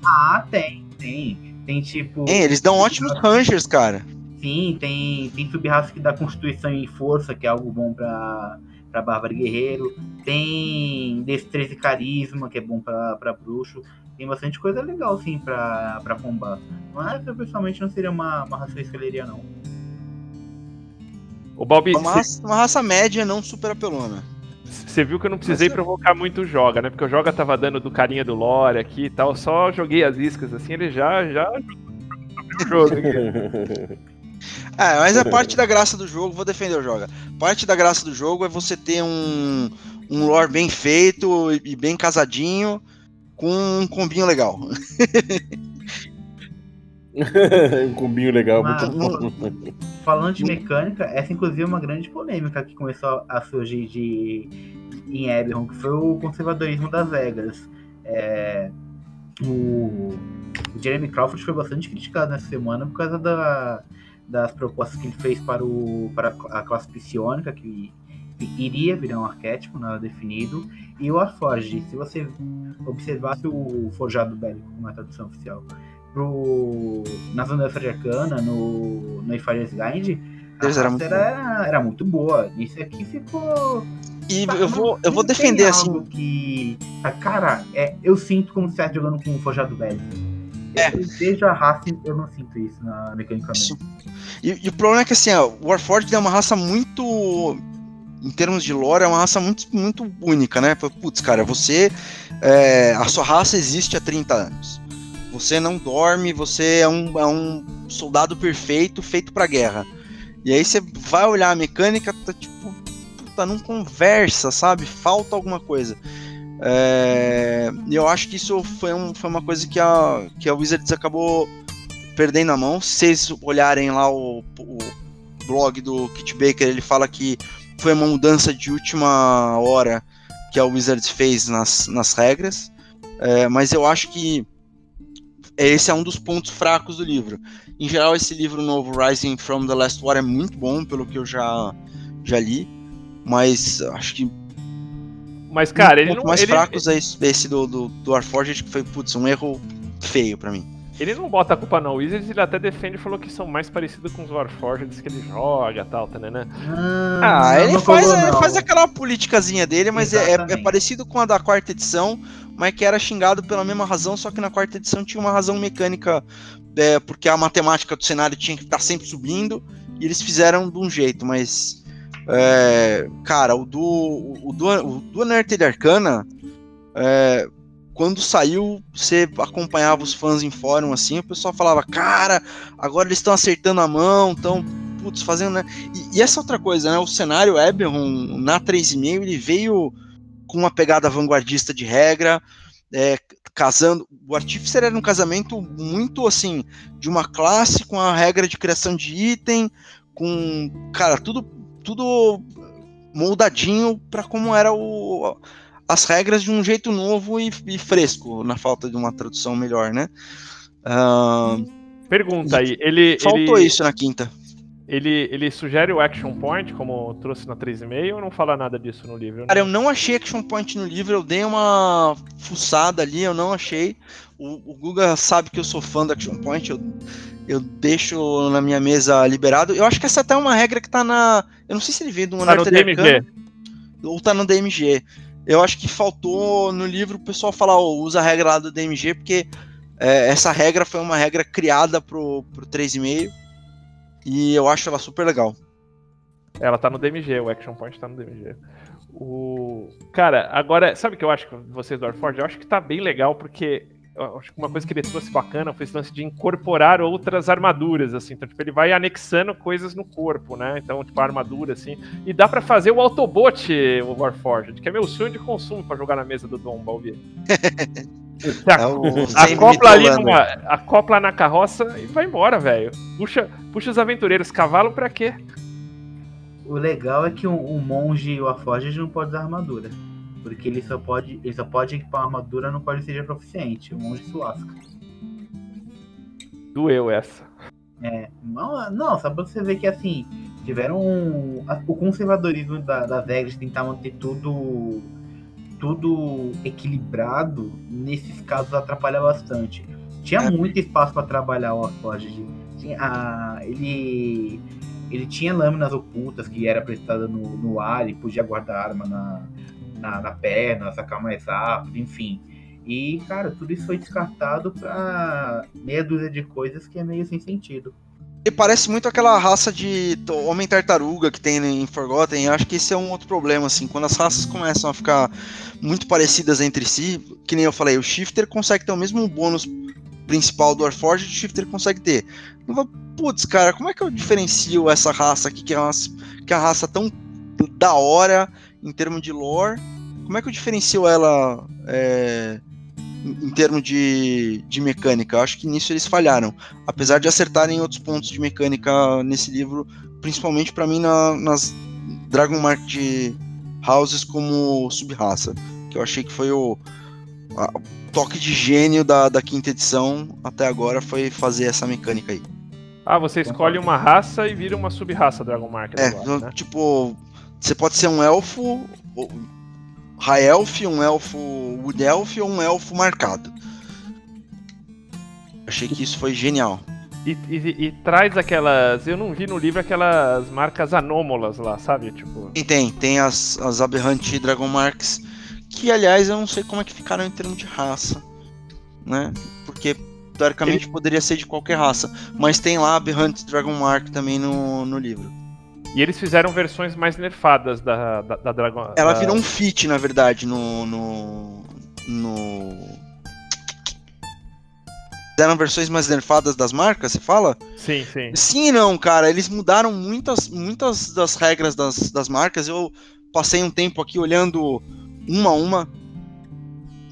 Ah, tem, tem. Tem tipo. Tem, eles dão ótimos rangers, cara. Sim, tem, tem sub-raça que dá constituição e força, que é algo bom pra, pra Bárbara e Guerreiro. Tem destreza e carisma, que é bom pra, pra bruxo. Tem bastante coisa legal, sim, pra, pra combar. Mas eu pessoalmente não seria uma, uma raça escolheria, não. O Balbi, Uma raça, uma raça média, não super apelona. você viu que eu não precisei Mas provocar muito o Joga, né? Porque o Joga tava dando do carinha do Lore aqui e tal. eu Só joguei as iscas assim, ele já, já o jogo. É, mas é parte da graça do jogo, vou defender o Joga. Parte da graça do jogo é você ter um, um lore bem feito e bem casadinho, com um combinho legal. um combinho legal, Mas, muito bom. Falando de mecânica, essa inclusive é uma grande polêmica que começou a surgir de, em Eberron, que foi o conservadorismo das regras. É, o, o Jeremy Crawford foi bastante criticado nessa semana por causa da, das propostas que ele fez para, o, para a classe psionica, que, que iria virar um arquétipo nada definido, e o Warforged. Se você observasse o Forjado Bélico, como é a tradução oficial, pro, na Zona Arcana, no, no Ifarias Guide, a Eles eram raça muito era, era muito boa. Isso aqui ficou. E Tá, eu vou, eu vou não defender assim. Que, ah, cara, é, eu sinto como se estivesse jogando com o Forjado Velho. É. Vejo a raça, eu não sinto isso na mecanicamente. E, e o problema é que assim, ó, o Warforged é uma raça muito. Em termos de lore, é uma raça muito, muito única, né? Putz, cara, você. é, a sua raça existe há 30 anos. Você não dorme, você é um, é um soldado perfeito feito pra guerra. E aí você vai olhar a mecânica, tá tipo. Puta, não conversa, sabe? Falta alguma coisa. É, eu acho que isso foi, um, foi uma coisa que a, que a Wizards acabou perdendo a mão. Se vocês olharem lá o, o blog do Kit Baker, ele fala que foi uma mudança de última hora que a Wizards fez nas, nas regras. É, mas eu acho que esse é um dos pontos fracos do livro. Em geral, esse livro novo, Rising from the Last War, é muito bom, pelo que eu já, já li. Mas acho que Mas, cara, Um ele não, mais ele, fracos é esse, esse do, do, do Warforged, que foi, putz, um erro feio pra mim. Ele não bota a culpa no Wizards, ele até defende e falou que são mais parecidos com os Warforged que ele joga e tal, tá, né? Ah, ele não faz, falou, ele não. faz aquela politicazinha dele, mas é, é- é parecido com a da quarta edição, mas que era xingado pela mesma razão, só que na quarta edição tinha uma razão mecânica, é, porque a matemática do cenário tinha que estar sempre subindo, e eles fizeram de um jeito, mas. é, cara, o do. O do, o do Arcana. é, quando saiu, você acompanhava os fãs em fórum assim, o pessoal falava, cara, agora eles estão acertando a mão, estão putz, fazendo, né? E, e essa outra coisa, né? O cenário Eberron na 3,5 ele veio com uma pegada vanguardista de regra, é, casando. O Artificer era um casamento muito assim, de uma classe com a regra de criação de item, com, cara, tudo, tudo moldadinho para como era o, as regras de um jeito novo e, e fresco, na falta de uma tradução melhor, né? Ah, Pergunta aí, ele. faltou ele, isso na quinta. Ele, ele sugere o Action Point, como trouxe na 3,5, ou não fala nada disso no livro? Cara, eu não achei Action Point no livro, eu dei uma fuçada ali, eu não achei. O, o Guga sabe que eu sou fã do Action Point, eu, eu deixo na minha mesa liberado. Eu acho que essa até é uma regra que tá na. Eu não sei se ele veio do Tá no DMG. Arcana ou tá no DMG. Eu acho que faltou no livro o pessoal falar, ó, usa a regra lá do DMG, porque é, essa regra foi uma regra criada pro, pro 3,5 e eu acho ela super legal. Ela tá no DMG, o Action Point tá no DMG. O... Cara, agora, sabe o que eu acho que vocês do Warforged? Eu acho que tá bem legal, porque acho que uma coisa que ele trouxe bacana foi esse lance de incorporar outras armaduras, assim. Então, tipo, ele vai anexando coisas no corpo, né? Então, tipo, a armadura, assim. E dá pra fazer o Autobot, o Warforged, que é meu sonho de consumo pra jogar na mesa do Dom Balbi. É acopla ali numa, acopla na carroça e vai embora, velho. Puxa, puxa os aventureiros. Cavalo pra quê? O legal é que o, o monge o Warforged não pode usar armadura. Porque ele só pode, ele só pode equipar uma armadura no qual ele seja proficiente. O monge se lasca. Doeu essa. É, não, não, só pra você ver que assim, tiveram um- o conservadorismo da, das regras de tentar manter tudo tudo equilibrado, nesses casos atrapalha bastante. Tinha É. muito espaço para trabalhar o Warforged. Tinha, ele ele tinha lâminas ocultas que era prestada no, no ar e podia guardar a arma na, na, na perna, sacar mais rápido, enfim. E, cara, tudo isso foi descartado pra meia dúzia de coisas que é meio sem sentido. Ele parece muito aquela raça de homem tartaruga que tem em Forgotten. Acho que esse é um outro problema, assim. Quando as raças começam a ficar muito parecidas entre si, que nem eu falei, o Shifter consegue ter o mesmo bônus principal do Warforged, o Shifter consegue ter. Putz, cara, como é que eu diferencio essa raça aqui, que é, uma, que é uma raça tão da hora em termos de lore? Como é que eu diferencio ela é, em, em termos de, de mecânica? Eu acho que nisso eles falharam apesar de acertarem outros pontos de mecânica nesse livro, principalmente pra mim na- nas Dragon Market Houses como subraça, que eu achei que foi o a- o toque de gênio da, da quinta edição até agora foi fazer essa mecânica aí. Ah, você escolhe uma raça e vira uma sub-raça Dragon Market É, agora, né? tipo, você pode ser um elfo, High Elf, um elfo Wood Elf ou um elfo marcado. Achei que isso foi genial. E, e- e traz aquelas. Eu não vi no livro aquelas marcas anômalas lá, sabe? Tipo. Tem, tem, tem as, as aberrante Dragon Marks, que aliás eu não sei como é que ficaram em termos de raça, né? Porque teoricamente poderia ser de qualquer raça, mas tem lá aberrante Dragon Mark também no, no livro. E eles fizeram versões mais nerfadas da, da, da Dragon. Ela da- virou um fit, na verdade, no. no. no... Fizeram versões mais nerfadas das marcas, você fala? Sim, sim. Sim e não, cara. Eles mudaram muitas, muitas das regras das, das marcas. Eu passei um tempo aqui olhando uma a uma,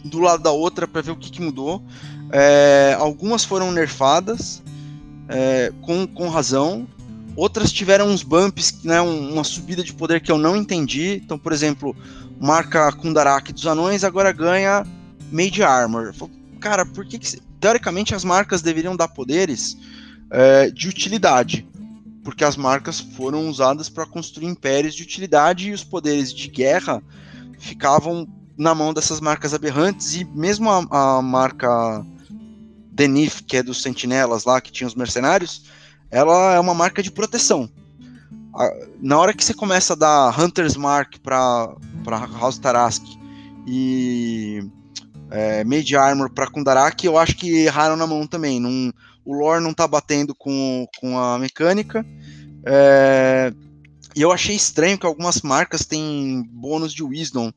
do lado da outra, para ver o que, que mudou. É, algumas foram nerfadas, é, com, com razão. Outras tiveram uns bumps, né, um- uma subida de poder que eu não entendi. Então, por exemplo, marca Kundarak dos anões agora ganha Made Armor. Cara, por que, que teoricamente as marcas deveriam dar poderes é, de utilidade? Porque as marcas foram usadas para construir impérios de utilidade e os poderes de guerra ficavam na mão dessas marcas aberrantes e mesmo a, a marca Denif, que é dos sentinelas lá, que tinha os mercenários, ela é uma marca de proteção. Na hora que você começa a dar Hunter's Mark para House Tarask e é, Armor para Kundarak, eu acho que erraram na mão também. O lore não tá batendo com, com a mecânica. É, e eu achei estranho que algumas marcas têm bônus de Wisdom.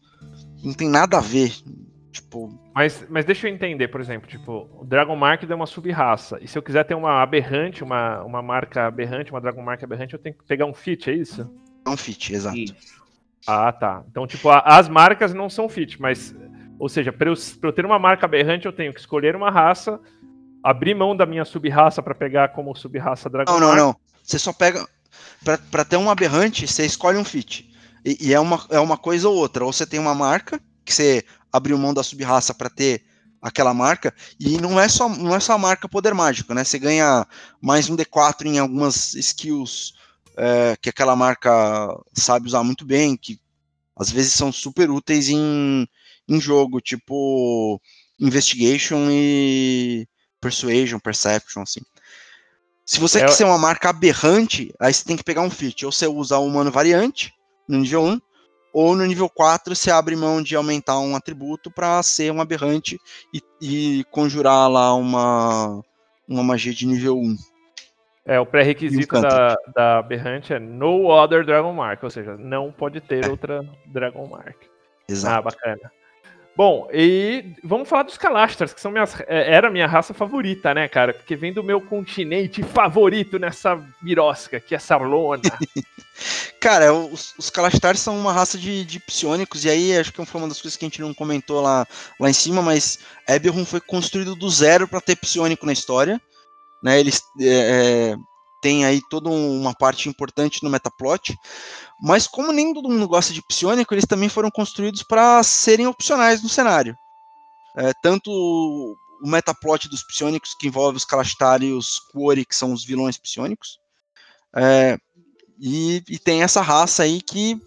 Não tem nada a ver. Tipo. Mas, mas deixa eu entender, por exemplo, tipo, o Dragon Mark é uma sub-raça. E se eu quiser ter uma aberrante, uma, uma marca aberrante, uma Dragon Mark aberrante, eu tenho que pegar um fit, é isso? É um fit, exato. Isso. Ah, tá. Então, tipo, a, as marcas não são fit, mas. Ou seja, para eu, pra eu ter uma marca aberrante, eu tenho que escolher uma raça, abrir mão da minha sub-raça para pegar como sub-raça Dragon Não, não, Mark. não. Você só pega. Pra, pra ter um aberrante, você escolhe um fit. E, e é, uma, é uma coisa ou outra. Ou você tem uma marca, que você abriu mão da sub-raça para ter aquela marca, e não é só não é só a marca poder mágico, né? Você ganha mais um D4 em algumas skills é, que aquela marca sabe usar muito bem, que às vezes são super úteis em, em jogo, tipo Investigation e Persuasion, Perception, assim. Se você É- quiser uma marca aberrante, aí você tem que pegar um fit. Ou você usa o humano variante no nível 1, ou no nível 4 você abre mão de aumentar um atributo para ser um aberrante e, e conjurar lá uma, uma magia de nível 1. É, o pré-requisito da, da aberrante é no other Dragon Mark, ou seja, não pode ter É. outra Dragon Mark. Ah, Exato. bacana. Bom, e vamos falar dos Kalastars, que são minhas, é, era a minha raça favorita, né, cara? Porque vem do meu continente favorito nessa birosca, que é Sarlona. Cara, os, os Kalashtar são uma raça de, de psionicos, e aí acho que foi uma das coisas que a gente não comentou lá, lá em cima, mas Eberron foi construído do zero para ter psionico na história. Né, eles é, têm aí toda uma parte importante no metaplot, mas como nem todo mundo gosta de psionico, eles também foram construídos para serem opcionais no cenário. É, tanto o metaplot dos psionicos, que envolve os Kalashtar e os Quori, que são os vilões psionicos, é, e, e tem essa raça aí que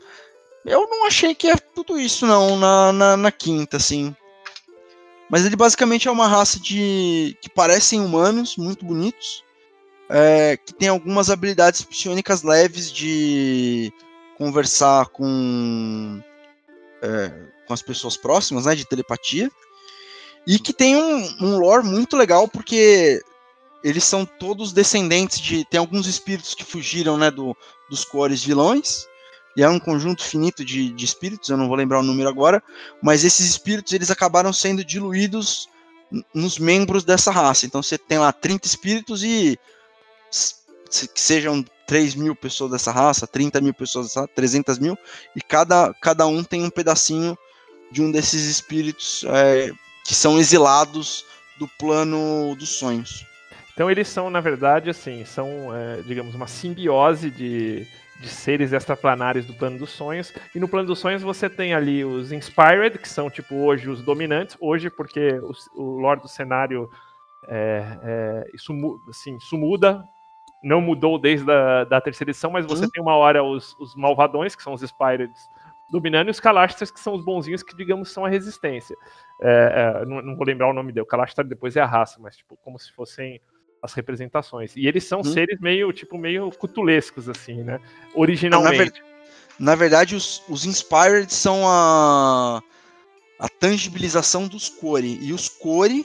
eu não achei que é tudo isso, não, na, na, na quinta, assim. Mas ele basicamente é uma raça de. que parecem humanos, muito bonitos. É, que tem algumas habilidades psionicas leves de conversar com. é, com as pessoas próximas, né? De telepatia. E que tem um, um lore muito legal, porque eles são todos descendentes de. Tem alguns espíritos que fugiram, né? Do, dos cores vilões. E é um conjunto finito de, de espíritos, eu não vou lembrar o número agora. Mas esses espíritos eles acabaram sendo diluídos nos membros dessa raça. Então você tem lá 30 espíritos e que sejam 3 mil pessoas dessa raça, 30 mil pessoas dessa raça, 300 mil, e cada, cada um tem um pedacinho de um desses espíritos é, que são exilados do plano dos sonhos. Então eles são, na verdade, assim, são, é, digamos, uma simbiose de, de seres extraplanários do plano dos sonhos. E no plano dos sonhos você tem ali os Inspired, que são, tipo, hoje os dominantes. Hoje, porque o, o lore do cenário, é, é, isso, assim, isso muda. Não mudou desde a da terceira edição, mas você Uhum. tem uma hora os, os malvadões, que são os Inspired dominando, e os Calasters, que são os bonzinhos, que, digamos, são a resistência. É, é, não, não vou lembrar o nome dele. O Calastar depois é a raça, mas, tipo, como se fossem as representações. E eles são Hum. seres meio, tipo, meio cutulescos, assim, né? Originalmente. Na, na verdade, os, os Inspired são a, a tangibilização dos Core. E os Core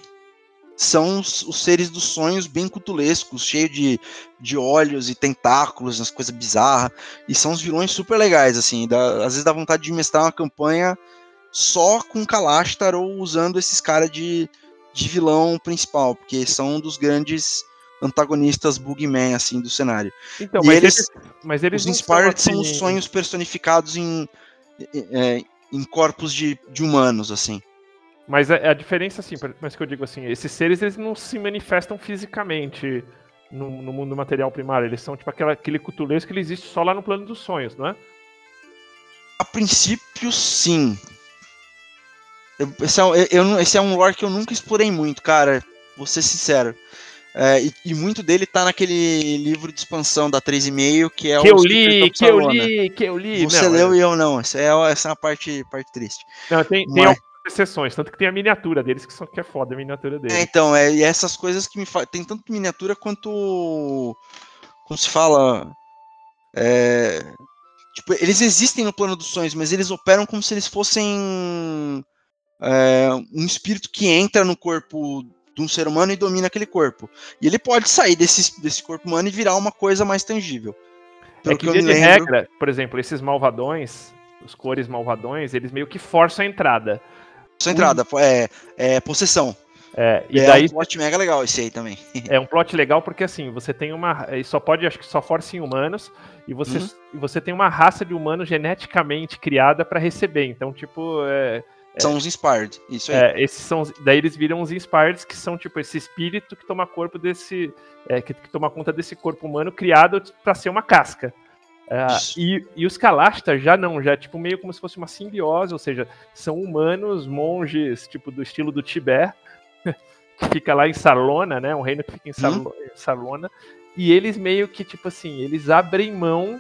são os, os seres dos sonhos bem cutulescos, cheios de, de olhos e tentáculos, umas coisas bizarras. E são os vilões super legais, assim. dá- às vezes dá vontade de mestrar uma campanha só com Kalastar ou usando esses caras de, de vilão principal, porque são um dos grandes antagonistas Bugman, assim, do cenário. Então, e mas eles- eles, mas eles Os Inspired são os assim- sonhos personificados em, é, em corpos de, de humanos, assim. Mas a, a diferença, assim, mas que eu digo assim, esses seres eles não se manifestam fisicamente no, no mundo material primário. Eles são tipo aquela, aquele cutulesco que ele existe só lá no plano dos sonhos, não é? A princípio, sim. Eu- Esse é, um- eu- eu esse é um lore que eu nunca explorei muito, cara. Vou ser sincero. É, e, e muito dele tá naquele livro de expansão da 3,5, que é Que eu o li, Secret of que eu li, que eu li. Você Não, leu e eu não. Essa é, essa é a parte, parte triste. Não, tem, tem Mas- algumas exceções, tanto que tem a miniatura deles, que, são, que é foda a miniatura É, deles. então, é, e essas coisas que me fazem. Tem tanto miniatura quanto. Como se fala? É, tipo, eles existem no plano dos sonhos, mas eles operam como se eles fossem. é, um espírito que entra no corpo de um ser humano e domina aquele corpo. E ele pode sair desse, desse corpo humano e virar uma coisa mais tangível. É Pelo que, que me de regra, por exemplo, esses malvadões, os cores malvadões, eles meio que forçam a entrada. Sua entrada é, é possessão. É, e é daí um plot mega legal esse aí também. é um plot legal porque assim, você tem uma. E só pode, acho que só força em humanos, e você, Uhum. e você tem uma raça de humanos geneticamente criada pra receber. Então, tipo, é, São os Inspired. Isso aí. É, esses são, daí eles viram os Inspireds, que são tipo esse espírito que toma corpo desse, é, que, que toma conta desse corpo humano criado pra ser uma casca. Isso. e, e os Kalashtar já não, já é tipo meio como se fosse uma simbiose, ou seja, são humanos, monges, tipo do estilo do Tibete, que fica lá em Salona, né? Um reino que fica em Salo- em Salona. E eles meio que, tipo assim, eles abrem mão,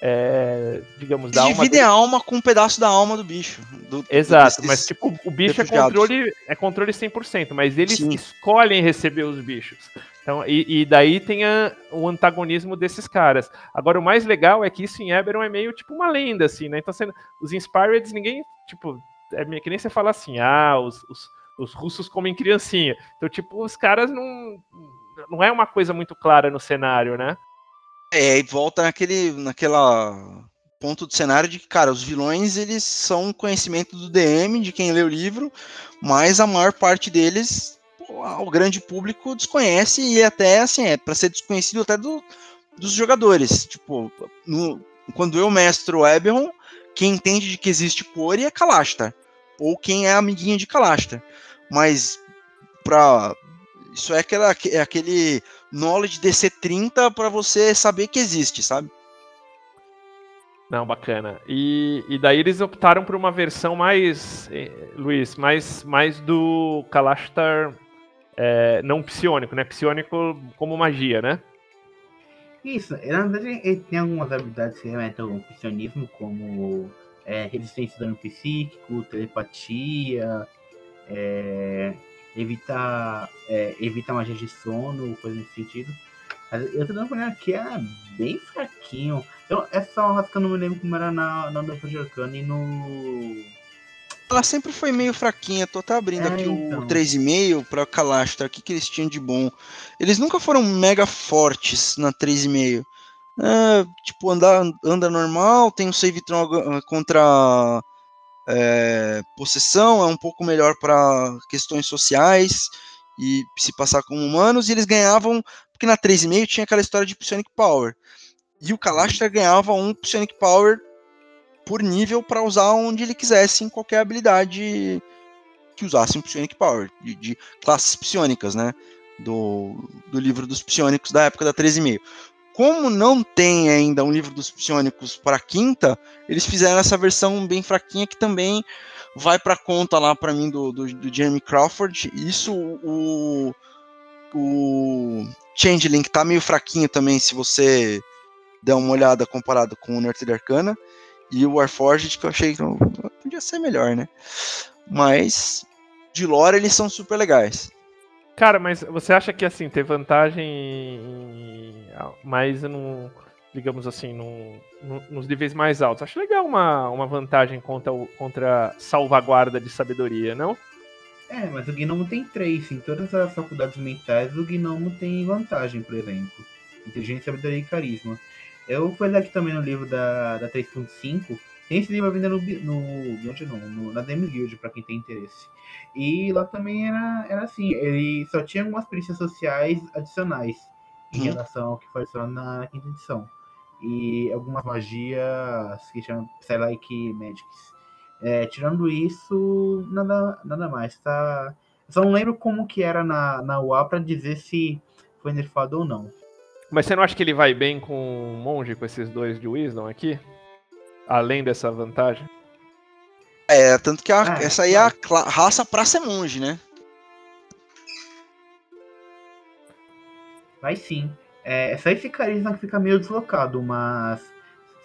é, digamos, da Eles alma dividem a alma com um pedaço da alma do bicho. do- do- Exato, desses- mas tipo, o bicho é controle, é controle 100%, mas eles Sim. escolhem receber os bichos. Então, e, e daí tem a- o antagonismo desses caras. Agora, o mais legal é que isso em Eberron é meio tipo uma lenda, assim, né? Então, sendo, os Inspireds, ninguém, tipo, é que nem você fala assim, ah, os, os, os russos comem criancinha. Então, tipo, os caras não. Não é uma coisa muito clara no cenário, né? É, e volta naquele naquela ponto do cenário de que, cara, os vilões eles são conhecimento do DM, de quem lê o livro, mas a maior parte deles o grande público desconhece e até assim, é para ser desconhecido até do, dos jogadores. Tipo, no- quando eu mestro Eberron, quem entende de que existe Cori é Kalashtar, ou quem é amiguinho de Kalashtar. Mas pra isso é, aquela, é aquele knowledge DC30 para você saber que existe, sabe? Não, bacana. E, e daí eles optaram por uma versão mais, eh, Luiz, mais, mais do Kalashtar eh, não psiônico, né? Psiônico como magia, né? Isso, na verdade ele tem algumas habilidades que remetem ao psionismo, como é, resistência a dano psíquico, telepatia, é, evitar, é, evitar magia de sono, coisa nesse sentido. Mas eu tô dando pra olhar aqui, é bem fraquinho. Eu, essa que eu não me lembro como era na, na Nova de Arcana e no. Ela sempre foi meio fraquinha, tô até abrindo É, aqui então. o 3,5 pra Kalashtar, o que, que eles tinham de bom. Eles nunca foram mega fortes na 3,5. É, tipo, andar, anda normal, tem um save ah, contra é, possessão, é um pouco melhor para questões sociais e se passar como humanos, e eles ganhavam, porque na 3,5 tinha aquela história de Psionic Power. E o Kalashtar ganhava um Psionic Power por nível para usar onde ele quisesse em qualquer habilidade que usasse um Psionic Power, de, de classes psionicas, né? Do, do livro dos psionicos da época da 13,5. Como não tem ainda um livro dos psionicos para quinta, eles fizeram essa versão bem fraquinha que também vai para conta lá para mim do, do, do Jeremy Crawford. Isso o, o Changeling tá meio fraquinho também, se você der uma olhada comparado com o de Arcana. E o Warforged, que eu achei que não- podia ser melhor, né? Mas de lore eles são super legais. Cara, mas você acha que assim, ter vantagem em- mais num, digamos assim, num, num- nos níveis mais altos? Acho legal uma, uma vantagem contra, o- contra salvaguarda de sabedoria, não? É, mas o Gnomo tem trace. Em todas as faculdades mentais, o Gnomo tem vantagem, por exemplo. Inteligência, sabedoria e carisma. Eu fui ler aqui também no livro da, da 3.5. Tem esse livro ainda no, no, não, no, na Demi Guild, pra quem tem interesse. E lá também era, era assim, ele só tinha algumas perícias sociais adicionais em Uhum. relação ao que foi adicionado na quinta edição. E algumas magias que chamam Psylike Magics. É, tirando isso, nada, nada mais, tá? Só não lembro como que era na, na UA pra dizer se foi nerfado ou não. Mas você não acha que ele vai bem com o monge, com esses dois de Wisdom aqui? Além dessa vantagem? É, tanto que a- Ah, essa aí é a raça pra ser monge, né? Vai sim. É, é só esse carisma que fica meio deslocado, mas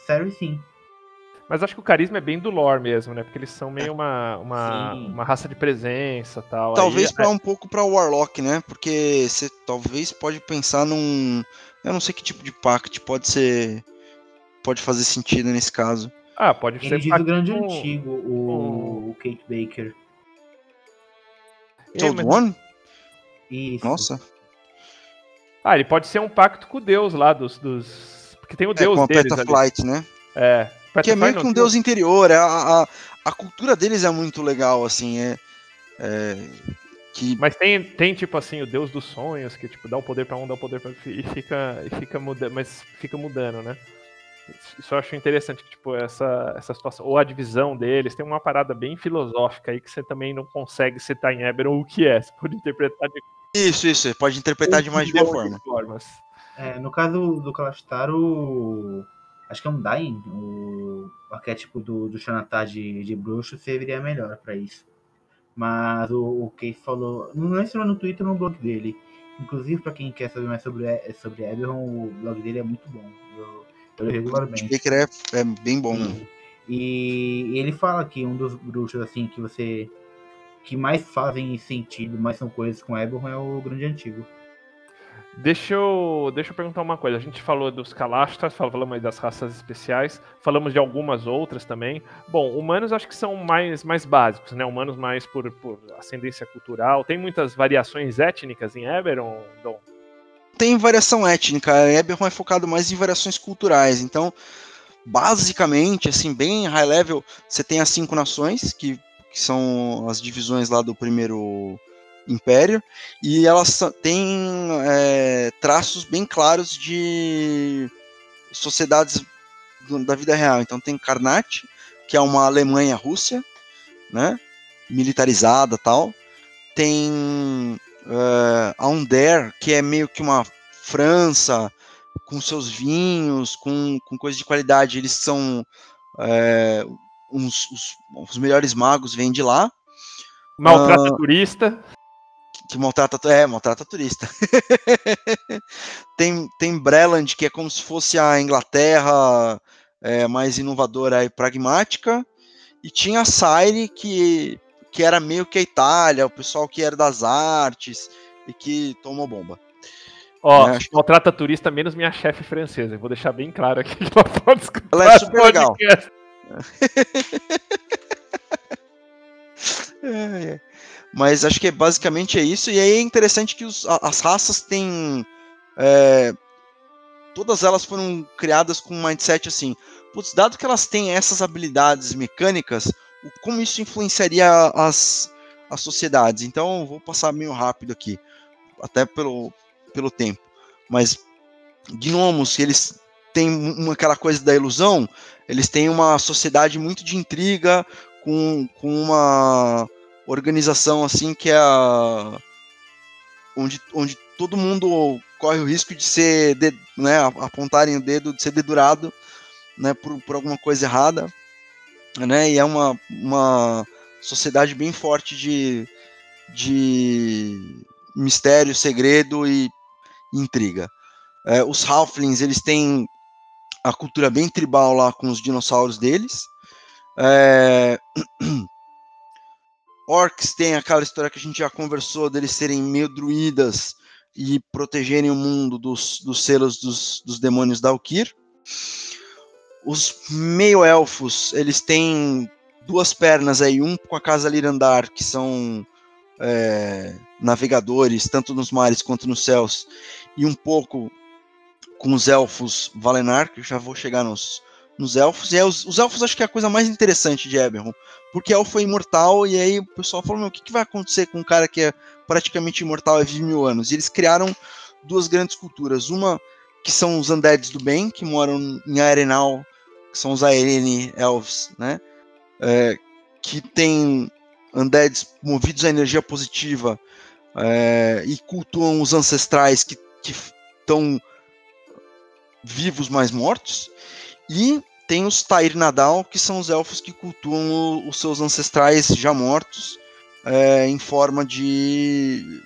serve sim. Mas acho que o carisma é bem do lore mesmo, né? Porque eles são meio uma, uma, Sim. uma raça de presença tal. Talvez Aí, pra um pouco pra Warlock, né? Porque você talvez pode pensar num. Eu não sei que tipo de pact pode ser. Pode fazer sentido nesse caso. Ah, pode Ele ser. diz o pacto grande com- antigo, o, o Kate Baker. É, Told mas- One? Isso. Nossa. Ah, ele pode ser um pacto com o deus lá dos. dos... Porque tem o É, deus com a deles Peta ali. Flight, né? É. Que é meio que um deus interior. é A, a, a cultura deles é muito legal, assim. É, é, que Mas tem, tem, tipo assim, o deus dos sonhos, que tipo, dá o poder pra um, dá o poder pra outro, e fica, e fica mudando, mas fica mudando, né? Isso- eu acho interessante, que, tipo, essa, essa situação, ou a divisão deles, tem uma parada bem filosófica aí que você também não consegue citar em Eberron o que é, você pode interpretar de Isso, isso. Você pode interpretar de mais de uma forma. formas. É, no caso do Kalastaro, acho que é um Dain, o arquétipo do, do Xanatar de, de bruxo serviria melhor pra isso. Mas o, o falou, não lembro no Twitter no blog dele. Inclusive, pra quem quer saber mais sobre, E- sobre Eberron, o blog dele é muito bom. Eu, eu leio O regularmente. Baker é, é bem bom. E, e ele fala que um dos bruxos assim que você que mais fazem sentido, mais são coisas com Eberron é o Grande Antigo. Deixa eu, deixa eu perguntar uma coisa. A gente falou dos Kalashtas, falamos das raças especiais, falamos de algumas outras também. Bom, humanos acho que são mais, mais básicos, né? Humanos mais por, por ascendência cultural. Tem muitas variações étnicas em Eberron, Dom? Tem variação étnica. A Eberron é focado mais em variações culturais. Então, basicamente, assim, bem high level, você tem as cinco nações, que, que são as divisões lá do primeiro império, e elas têm é, traços bem claros de sociedades do- da vida real. Então tem Karnat, que é uma Alemanha-Rússia, né? Militarizada tal. Tem eh, a Under, que é meio que uma França, com seus vinhos, com, com coisas de qualidade. Eles são eh, uns, os, os melhores magos vêm de lá. Maltrata turista. Que maltrata, é, maltrata turista. tem, tem Breland, que é como se fosse a Inglaterra é, mais inovadora e pragmática, e tinha a Saire, que, que era meio que a Itália, o pessoal que era das artes e que tomou bomba. Ó, É, maltrata turista menos minha chefe francesa. Eu vou deixar bem claro aqui que ela pode escutar Ela é super legal. É, é. Mas acho que basicamente é isso. E aí é interessante que os- as raças têm. é, todas elas foram criadas com um mindset assim. Putz, dado que elas têm essas habilidades mecânicas, como isso influenciaria as, as sociedades? Então, vou passar meio rápido aqui, até pelo, pelo tempo. Mas, gnomos, eles têm uma, aquela coisa da ilusão, eles têm uma sociedade muito de intriga, com, com uma organização assim que é a, onde, onde todo mundo corre o risco de ser, de, né, apontarem o dedo, de ser dedurado, né, por, por alguma coisa errada, né, e é uma, uma sociedade bem forte de, de mistério, segredo e intriga. É, os Halflings, eles têm a cultura bem tribal lá com os dinossauros deles. É, Orcs tem aquela história que a gente já conversou deles serem meio druidas e protegerem o mundo dos, dos selos dos, dos demônios da Alkir. Os meio-elfos, eles têm duas pernas aí, um com a casa Lirandar, que são é, navegadores, tanto nos mares quanto nos céus, e um pouco com os elfos Valenar, que eu já vou chegar nos, nos elfos. E aí, os, os elfos acho que é a coisa mais interessante de Eberron, porque elfo é imortal, e aí o pessoal fala, meu, o que, que vai acontecer com um cara que é praticamente imortal e vive mil anos? E eles criaram duas grandes culturas, uma que são os Undeads do Bem, que moram em Arenal, que são os Aereni Elves, né? É, que tem Undeads movidos à energia positiva é, e cultuam os ancestrais que estão vivos mais mortos. E tem os Tair Nadal, que são os elfos que cultuam os seus ancestrais já mortos é, em forma de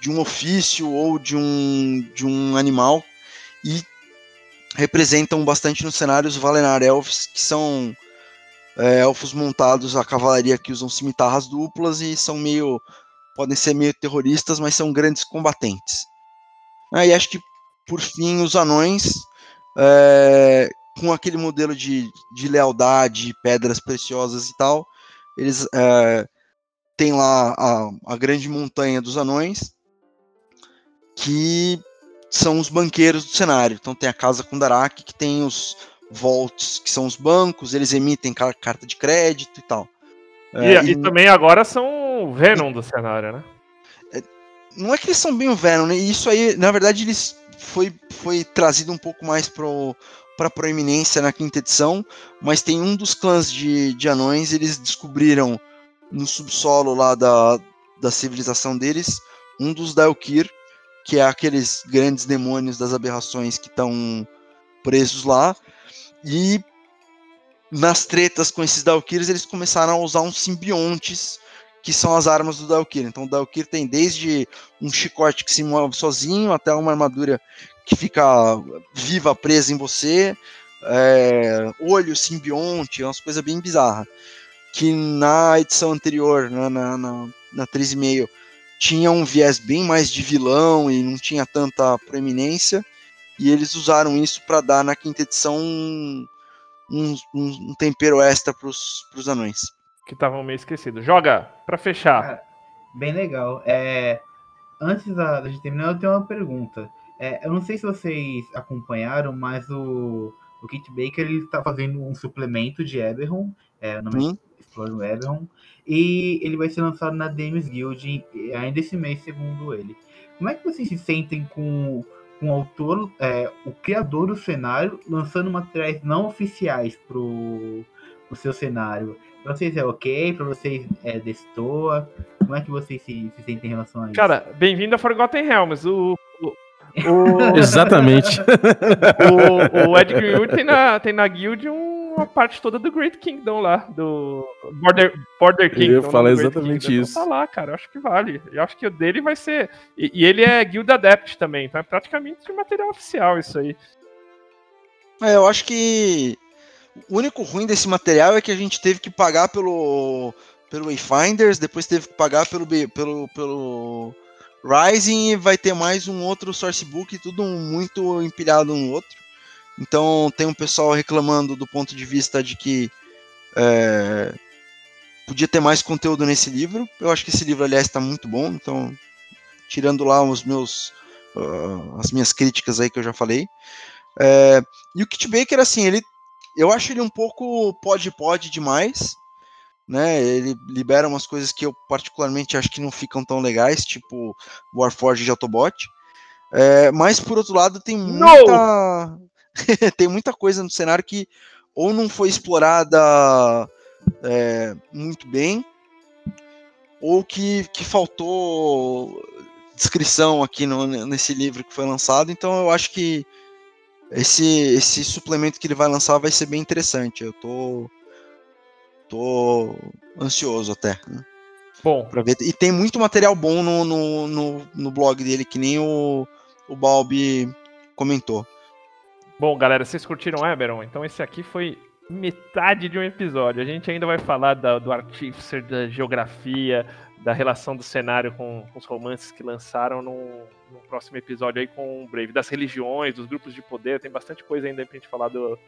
de um ofício ou de um, de um animal e representam bastante no cenário os Valenar Elves, que são é, elfos montados a cavalaria que usam cimitarras duplas e são meio. podem ser meio terroristas, mas são grandes combatentes. E acho que, por fim, os anões, é, com aquele modelo de, de lealdade, pedras preciosas e tal, eles é, têm lá a, a grande montanha dos anões, que são os banqueiros do cenário. Então tem a casa Kundarak, que tem os vaults, que são os bancos, eles emitem carta de crédito e tal. É, e, e, também agora são o Venom do cenário, né? É, não é que eles são bem o Venom, né? Isso aí, na verdade, eles foi, foi trazido um pouco mais pro, pra proeminência na quinta edição, mas tem um dos clãs de, de anões, eles descobriram no subsolo lá da, da civilização deles, um dos Daelkir, que é aqueles grandes demônios das aberrações que estão presos lá. E nas tretas com esses Dalkirs, eles começaram a usar uns simbiontes, que são as armas do Dalkir. Então o Dalkir tem desde um chicote que se move sozinho, até uma armadura que fica viva, presa em você, é, olho simbionte, é umas coisas bem bizarras. Que na edição anterior, na, na, na, na 3,5, tinha um viés bem mais de vilão e não tinha tanta proeminência, e eles usaram isso para dar na quinta edição um, um, um tempero extra para os anões. Que estavam meio esquecidos. Joga, para fechar. Cara, bem legal. É, antes da, da gente terminar, eu tenho uma pergunta. É, eu não sei se vocês acompanharam, mas o, o Kit Baker ele está fazendo um suplemento de Eberron, é, o nome hum. é Explore Eberron, e ele vai ser lançado na Dames Guild ainda esse mês, segundo ele. Como é que vocês se sentem com, com o autor, é, o criador do cenário, lançando materiais não oficiais pro, pro seu cenário? Pra vocês é ok? Pra vocês é destoa? Como é que vocês se, se sentem em relação a isso? Cara, bem-vindo a Forgotten Realms. O, o... O... Exatamente. o, o Ed Greenwood tem na, tem na guild um uma parte toda do Great Kingdom lá, do Border, Border Kingdom. Eu ia falar exatamente Kingdom. isso. Então, tá lá, cara, eu acho que vale. Eu acho que o dele vai ser. E, e ele é Guild Adept também, então é praticamente material oficial isso aí. É, eu acho que o único ruim desse material é que a gente teve que pagar pelo pelo Wayfinders, depois teve que pagar pelo pelo pelo Rising e vai ter mais um outro sourcebook, tudo muito empilhado um no outro. Então tem um pessoal reclamando do ponto de vista de que é, podia ter mais conteúdo nesse livro. Eu acho que esse livro, aliás, está muito bom. Então, tirando lá os meus uh, as minhas críticas aí que eu já falei. É, e o Kit Baker, assim, ele eu acho ele um pouco pod-pod demais. Né, ele libera umas coisas que eu particularmente acho que não ficam tão legais, tipo Warforged de Autobot. É, mas por outro lado tem muita tem muita coisa no cenário que ou não foi explorada é, muito bem, ou que, que faltou descrição aqui no, nesse livro que foi lançado. Então eu acho que esse, esse suplemento que ele vai lançar vai ser bem interessante. Eu tô, tô ansioso até. Né? Bom. Pra ver. E tem muito material bom no, no, no, no blog dele, que nem o, o Balbi comentou. Bom, galera, vocês curtiram Eberon? Então esse aqui foi metade de um episódio. A gente ainda vai falar da, do Artificer, da geografia, da relação do cenário com, com os romances que lançaram no, no, próximo episódio aí com o Brave, das religiões, dos grupos de poder. Tem bastante coisa ainda pra gente falar do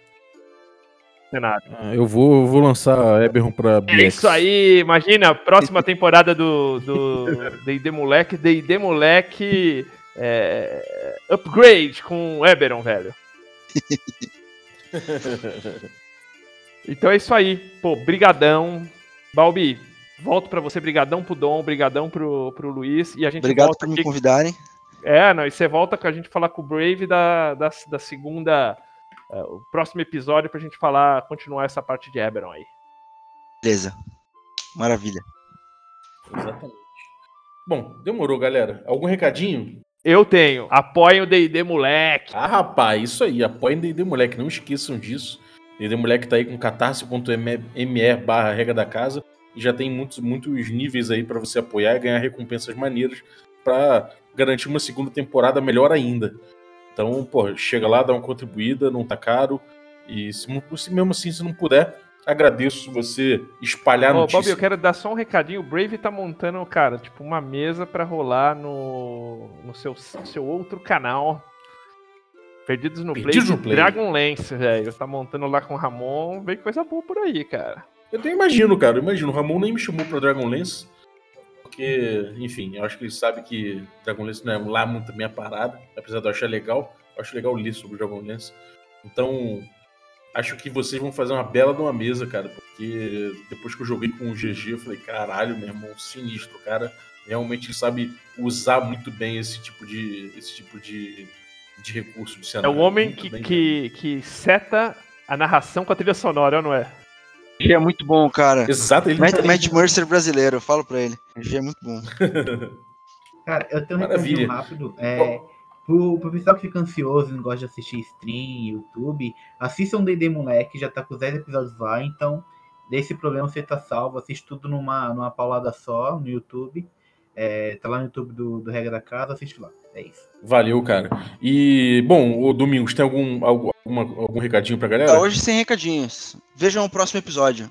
cenário. Ah, eu, vou, eu vou lançar Eberron pra BX. É isso aí, imagina, próxima temporada do D&D Moleque, D&D Moleque é, Upgrade com Eberon, velho. então é isso aí. Pô, brigadão. Balbi, volto para você, brigadão pro Dom, brigadão pro, pro Luiz. E a gente Obrigado por me convidarem. É, não, e você volta com a gente falar com o Brave da, da, da segunda. Uh, o próximo episódio pra gente falar, continuar essa parte de Eberron aí. Beleza. Maravilha. Exatamente. Bom, demorou, galera. Algum recadinho? Eu tenho. Apoiem o D&D Moleque. Ah, rapaz, isso aí. Apoiem o D&D Moleque. Não esqueçam disso. D&D Moleque tá aí com catarse.me barra regra da casa. E já tem muitos, muitos níveis aí para você apoiar e ganhar recompensas maneiras. para garantir uma segunda temporada melhor ainda. Então, pô, chega lá, dá uma contribuída, não tá caro. E se, mesmo assim, se não puder, agradeço você espalhar Ô, notícia. Bob, eu quero dar só um recadinho. O Brave tá montando, cara, tipo, uma mesa pra rolar no, no seu, seu outro canal. Perdidos no Perdidos Play, no Play. Dragonlance, velho. Tá montando lá com o Ramon. Vem coisa boa por aí, cara. Eu até imagino, cara. Eu imagino. O Ramon nem me chamou pra Dragonlance. Porque, enfim, eu acho que ele sabe que Dragonlance não é lá muito a minha parada. Apesar de eu achar legal. Eu acho legal ler sobre Dragonlance. Então, acho que vocês vão fazer uma bela de uma mesa, cara. Porque depois que eu joguei com o GG, eu falei, caralho, meu irmão, sinistro, cara. Realmente ele sabe usar muito bem esse tipo de, esse tipo de, de recurso de É cenário. o homem Muito que, bem, que, que seta a narração com a trilha sonora, não é? G é muito bom, cara. Exato, ele Matt, Matt Mercer brasileiro, eu falo pra ele. G é muito bom. Cara, eu tenho um recadinho rápido. É, pro, pro pessoal que fica ansioso e não gosta de assistir stream, YouTube, assista um D&D Moleque, já tá com os 10 episódios lá, então desse problema você tá salvo, assiste tudo numa, numa paulada só no YouTube. É, tá lá no YouTube do, do Regra da Casa, assiste lá. É isso. Valeu, cara. E, bom, o Domingos, tem algum, algum, algum recadinho pra galera? Tá, hoje sem recadinhos. Vejam o próximo episódio.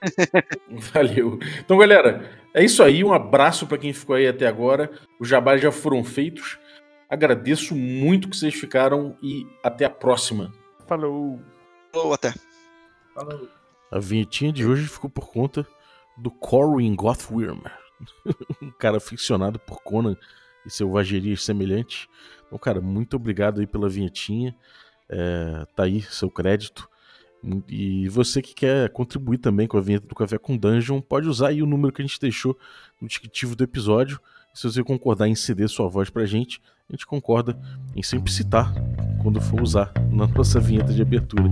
Valeu. Então, galera, é isso aí. Um abraço pra quem ficou aí até agora. Os jabás já foram feitos. Agradeço muito que vocês ficaram e até a próxima. Falou. Falou, até. Falou. A vinhetinha de hoje ficou por conta do Corwin Gothworm, um cara aficionado por Conan e selvagerias semelhantes. Então, cara, muito obrigado aí pela vinhetinha. É, tá aí seu crédito. E você que quer contribuir também com a vinheta do Café com Dungeon, pode usar aí o número que a gente deixou no descritivo do episódio. Se você concordar em ceder sua voz pra gente, a gente concorda em sempre citar quando for usar na nossa vinheta de abertura.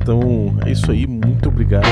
Então é isso aí, muito obrigado.